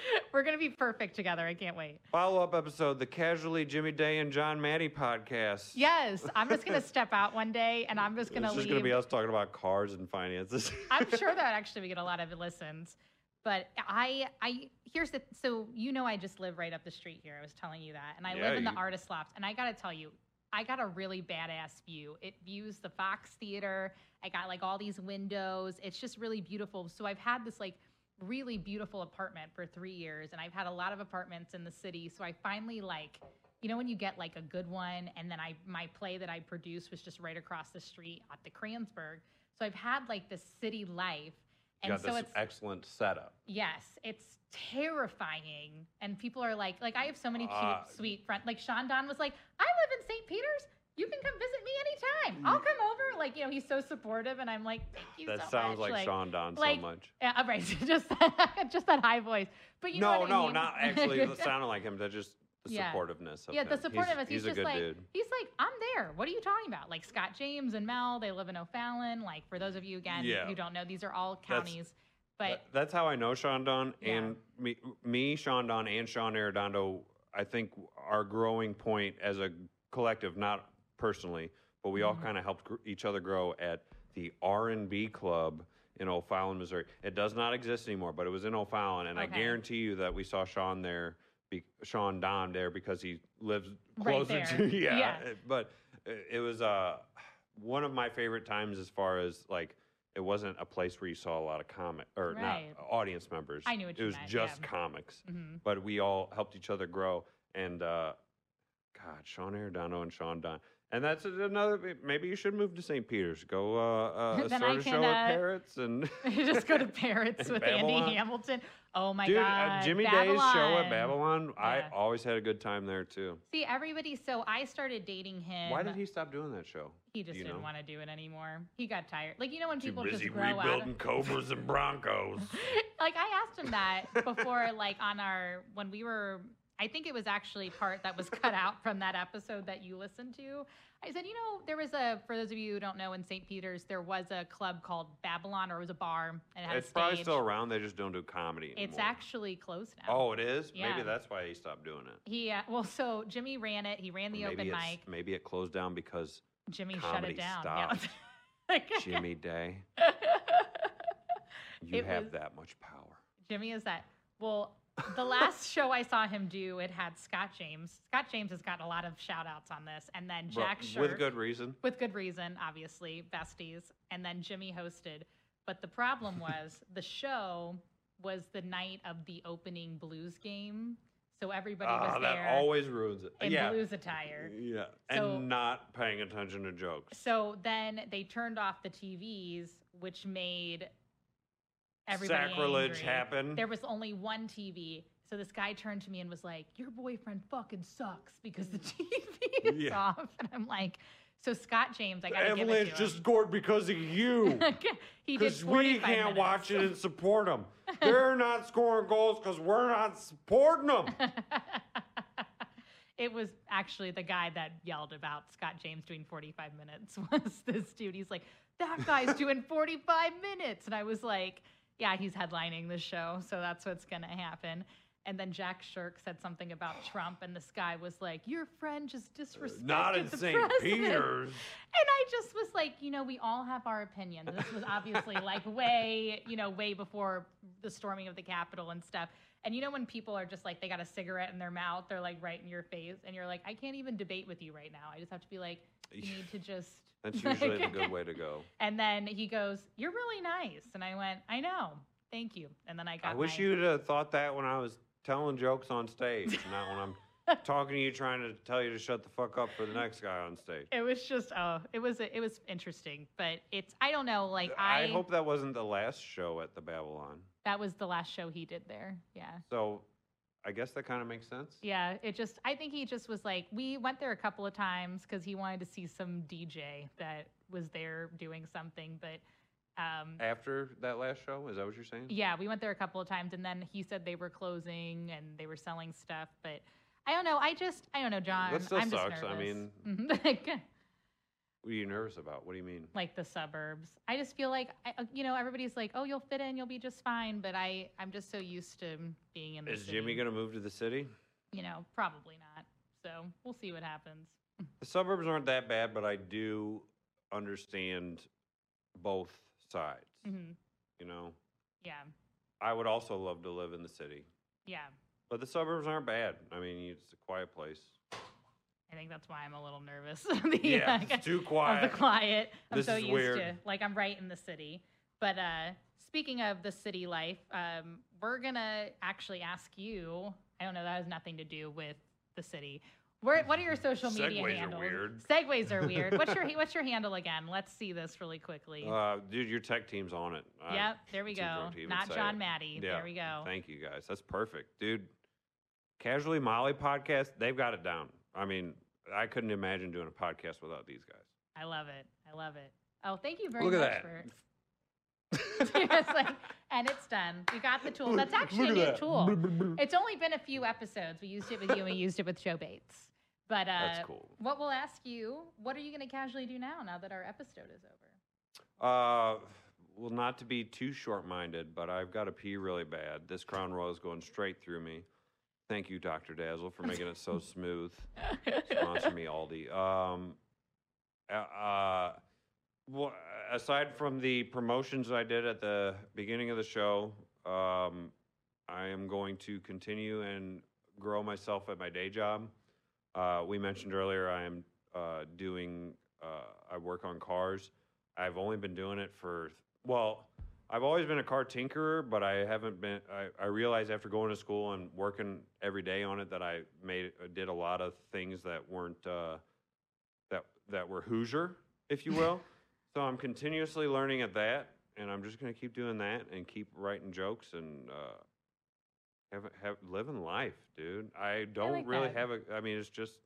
(laughs) we're gonna be perfect together. I can't wait. follow up episode, the Casually Jimmy Day and Jon Maddy podcast. Yes, I'm just gonna (laughs) step out one day, and I'm just gonna it's just leave. gonna be us talking about cars and finances. (laughs) I'm sure that actually we get a lot of listens. But I, I here's the so you know I just live right up the street here. I was telling you that, and I Yeah, live in the you- artist loft, and I gotta tell you, I got a really badass view. It views the Fox Theater. I got like all these windows. It's just really beautiful. So I've had this like really beautiful apartment for three years, and I've had a lot of apartments in the city. So I finally like. You know when you get like a good one, and then I my play that I produced was just right across the street at the Kranzberg. So I've had like this city life, you and got so this it's excellent setup. Yes, it's terrifying. And people are like, like I have so many cute, Uh, sweet friends. Like Sean Don was like, I live in St. Peter's. You can come visit me anytime. Mm. I'll come over. Like, you know, he's so supportive, and I'm like, thank you so much. That so sounds much. like, Sean Don like, so much. Yeah, (laughs) right. Just that, (laughs) just that high voice. But you know no, I no, mean? not (laughs) actually sounding like him. That just the Yeah. supportiveness of yeah, the supportiveness. He's, He's, he's, just a good like dude. he's like, I'm there. What are you talking about? Like Scott James and Mel, they live in O'Fallon. Like for those of you again Yeah. who don't know, these are all That's- counties. But That- that's how I know Sean Don Yeah. and me, me, Sean Don, and Sean Arredondo. I think our growing point as a collective, not personally, but we all Mhm. kind of helped gr- each other grow at the R and B Club in O'Fallon, Missouri. It does not exist anymore, but it was in O'Fallon, and I guarantee you that we saw Sean there, be, Sean Don there because he lives closer there. to (laughs) yeah. Yeah. But it, was uh, one of my favorite times as far as like it wasn't a place where you saw a lot of comic or Right. not audience members. I knew what it was meant, just yeah. comics, mhm. but we all helped each other grow. And uh, God, Sean Arredondo and Sean Don, And that's another. Maybe you should move to St. Peter's. Go uh, uh, (laughs) start I a can, show uh, at Parrots and (laughs) just go to (laughs) Parrots with Babylon. Andy Hamilton. Oh my dude, god, uh, Jimmy Babylon. Day's show at Babylon. I always had a good time there too. See, everybody. So I started dating him. Why did he stop doing that show? He just didn't know? want to do it anymore. He got tired. Like you know when Too people busy just grow out. rebuilding Of, Cobras and Broncos. like I asked him that before, like on our when we were. I think it was actually part that was cut out from that episode that you listened to. I said, you know, there was a for those of you who don't know, in St. Peter's there was a club called Babylon, or it was a bar, and it had it's probably still around. They just don't do comedy anymore. It's actually closed now. Oh, it is. Yeah. Maybe that's why he stopped doing it. He uh, well, so Jimmy ran it. He ran the maybe open mic. Maybe it closed down because Jimmy shut it down. stopped. (laughs) Yeah. Jimmy Day. (laughs) You It have was- that much power. Jimmy is that. Well, the last show I saw him do, it had Scott James. Scott James has gotten a lot of shout outs on this. And then Jack Shirk. with good reason. with good reason, obviously, besties. And then Jimmy hosted. But the problem (laughs) was the show was the night of the opening blues game. So everybody Ah, was that there always ruins it. in yeah. blues attire. Yeah. So- and not paying attention to jokes. So then they turned off the TVs, which made everybody Sacrilege angry. happened. There was only one TV. So this guy turned to me and was like, "Your boyfriend fucking sucks because the (laughs) TV is Yeah. off." And I'm like, "So Scott James, I gotta give Avalanche it to just him." scored because of you. (laughs) he did we can't minutes. watch it and (laughs) support them. They're not scoring goals because we're not supporting them. it was actually the guy that yelled about Scott James doing 45 minutes was this dude. He's like, that guy's doing 45 minutes. And I was like, yeah, he's headlining the show. So that's what's going to happen. And then Jack Shirk said something about (sighs) Trump, and this guy was like, "Your friend just disrespected not in the St. president." (laughs) Peter's. And I just was like, you know, we all have our opinions. This was obviously like (laughs) way, you know, way before the storming of the Capitol and stuff. And you know, when people are just like, they got a cigarette in their mouth, they're like right in your face, and you're like, I can't even debate with you right now. I just have to be like, you need to just. (laughs) That's (laughs) usually the good way to go. (laughs) And then he goes, "You're really nice," and I went, "I know, thank you." And then I got. I wish my- you'd have thought that when I was telling jokes on stage, not when I'm talking to you trying to tell you to shut the fuck up for the next guy on stage. It was just, oh, it was, it was interesting, but it's, I don't know, like I, I, hope that wasn't the last show at the Babylon. that was the last show he did there. Yeah. So I guess that kind of makes sense. Yeah, it just I think he just was like we went there a couple of times because he wanted to see some DJ that was there doing something, but um After that last show, is that what you're saying? yeah, we went there a couple of times and then he said they were closing and they were selling stuff, but I don't know. I just I don't know, Jon. That still I'm just sucks. I mean- Mhm. like, (laughs) What are you nervous about? What do you mean? like the suburbs. I just feel like I, uh, you know everybody's like, "Oh, you'll fit in, you'll be just fine," but I I'm just so used to being in the city. Is city. Jimmy gonna move to the city? You know, probably not. So, we'll see what happens. The suburbs aren't that bad, but I do understand both sides. Mhm. You know, Yeah. I would also love to live in the city, Yeah. But the suburbs aren't bad. I mean, it's a quiet place. I think that's why I'm a little nervous. (laughs) the, Yeah, uh, it's too Of quiet. the quiet. I'm This so is used weird. to like I'm right in the city. But uh speaking of the city life, um, we're gonna actually ask you. I don't know, that has nothing to do with the city. Where, what are your social media handles? Segues are weird. Segways are weird. What's your (laughs) what's your handle again? Let's see this really quickly. Uh, dude, your tech team's on it. Yep, there we go. drunk to even Not Jon it. Maddy. Yeah, There we go. Thank you guys. That's perfect, dude. Casually Molly podcast, they've got it down. I mean, I couldn't imagine doing a podcast without these guys. I love it. I love it. Oh, thank you very Look at much that. for (laughs) Seriously. And it's done. We got the tool. That's actually a new tool. It's only been a few episodes. We used it with you and we used it with Joe Bates. But uh, That's cool. what we'll ask you, what are you going to casually do now, now that our episode is over? Uh, well, not to be too short-minded, but I've got to pee really bad. This Crown Royal is going straight through me. Thank you, Dr. Dazzle, for making it so (laughs) smooth. Sponsor me, Aldi. Um, uh, uh, well, aside from the promotions I did at the beginning of the show, um, I am going to continue and grow myself at my day job. Uh, we mentioned earlier I am uh, doing, uh, I work on cars. I've only been doing it for, well, I've always been a car tinkerer, but I haven't been, I, I realized after going to school and working every day on it that I made, did a lot of things that weren't, uh, that that were Hoosier, if you will. (laughs) so I'm continuously learning at that, and I'm just gonna keep doing that and keep writing jokes and uh, have have living life, dude. I don't like really that. have a. I mean, it's just.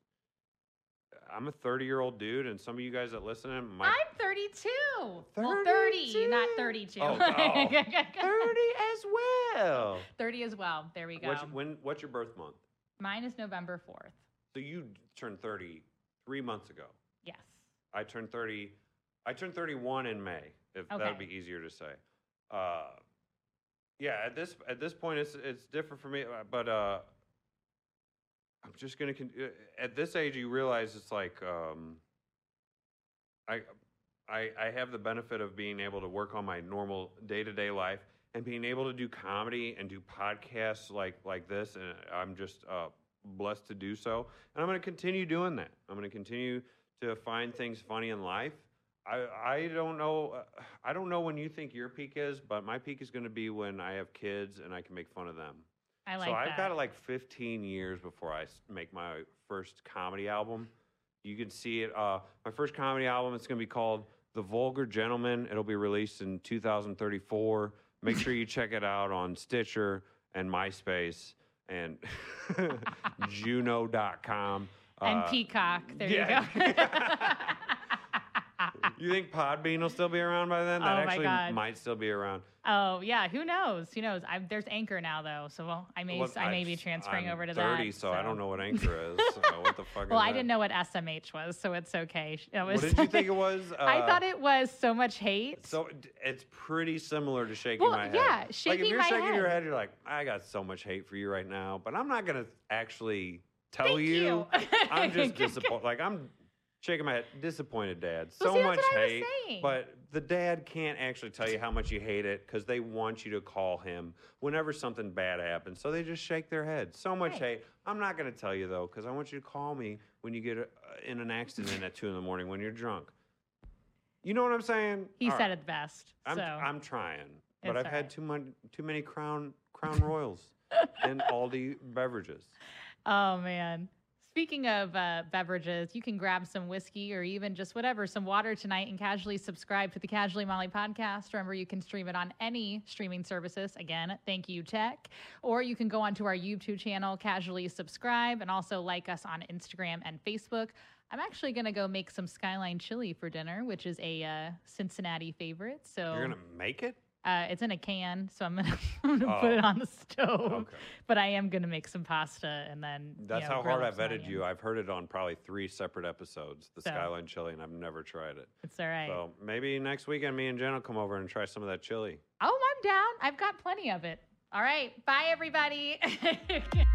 I'm a 30 year old dude, and some of you guys that listen to might I'm 32. Well, 30, not 32. Oh, (laughs) oh. 30 as well. 30 as well. There we go. What's, when, what's your birth month? Mine is November 4th. So you turned 30 three months ago. Yes. I turned 30. I turned 31 in May. If that would be easier to say. Uh, yeah, at this at this point, it's it's different for me. uh, But uh, I'm just gonna. Con- uh, at this age, you realize it's like um, I. I, I have the benefit of being able to work on my normal day to day life and being able to do comedy and do podcasts like like this, and I'm just uh, blessed to do so. And I'm to continue doing that. I'm to continue to find things funny in life. I I don't know uh, I don't know when you think your peak is, but my peak is going to be when I have kids and I can make fun of them. I like so I've that. got like 15 years before I s- make my first comedy album. You can see it. Uh, my first comedy album. It's going to be called The Vulgar Gentleman. It'll be released in 2034. Make sure you check it out on Stitcher and MySpace and (laughs) Juno.com. and Uh, Peacock. There yeah. you go. (laughs) (laughs) You think Podbean will still be around by then? That Oh my actually God. might still be around. oh yeah, who knows? Who knows? I, there's Anchor now though, so well, I may Well, I may be transferring I'm over to 30, that. so, I don't know what Anchor is. So what the (laughs) fuck Well, I that? didn't know what SMH was, so it's okay. It What did you think it (laughs) was? I Uh, thought it was so much hate. So it's pretty similar to shaking Well, my head. yeah, shaking like if you're my shaking your head. head, you're like, I got so much hate for you right now, but I'm not gonna actually tell Thank you. (laughs) I'm just disappointed. Like I'm shaking my head, disappointed, Dad. Well, So see, much hate, but the dad can't actually tell you how much you hate it because they want you to call him whenever something bad happens. So they just shake their head. So much Right. hate. I'm not gonna tell you though because I want you to call me when you get uh, in an accident at two in the morning when you're drunk. You know what I'm saying? he All said right. it best. I'm, so I'm trying, but It's I've all had too much, too many Crown Crown Royals (laughs) and Aldi beverages. Oh man. Speaking of uh, beverages, you can grab some whiskey or even just whatever, some water tonight and casually subscribe to the Casually Molly podcast. Remember, you can stream it on any streaming services. Again, thank you, Tech. Or you can go onto our YouTube channel, casually subscribe, and also like us on Instagram and Facebook. I'm actually going to go make some Skyline chili for dinner, which is a uh, Cincinnati favorite. So You're gonna make it? Uh, it's in a can, so I'm going (laughs) to put Oh. it on the stove. Okay. But I am to make some pasta and then. you That's know, how hard I some vetted you. I've heard it on probably three separate episodes, the So- Skyline Chili, and I've never tried it. It's all right. So maybe next weekend, me and Jen will come over and try some of that chili. oh, I'm down. I've got plenty of it. All right. Bye, everybody. (laughs)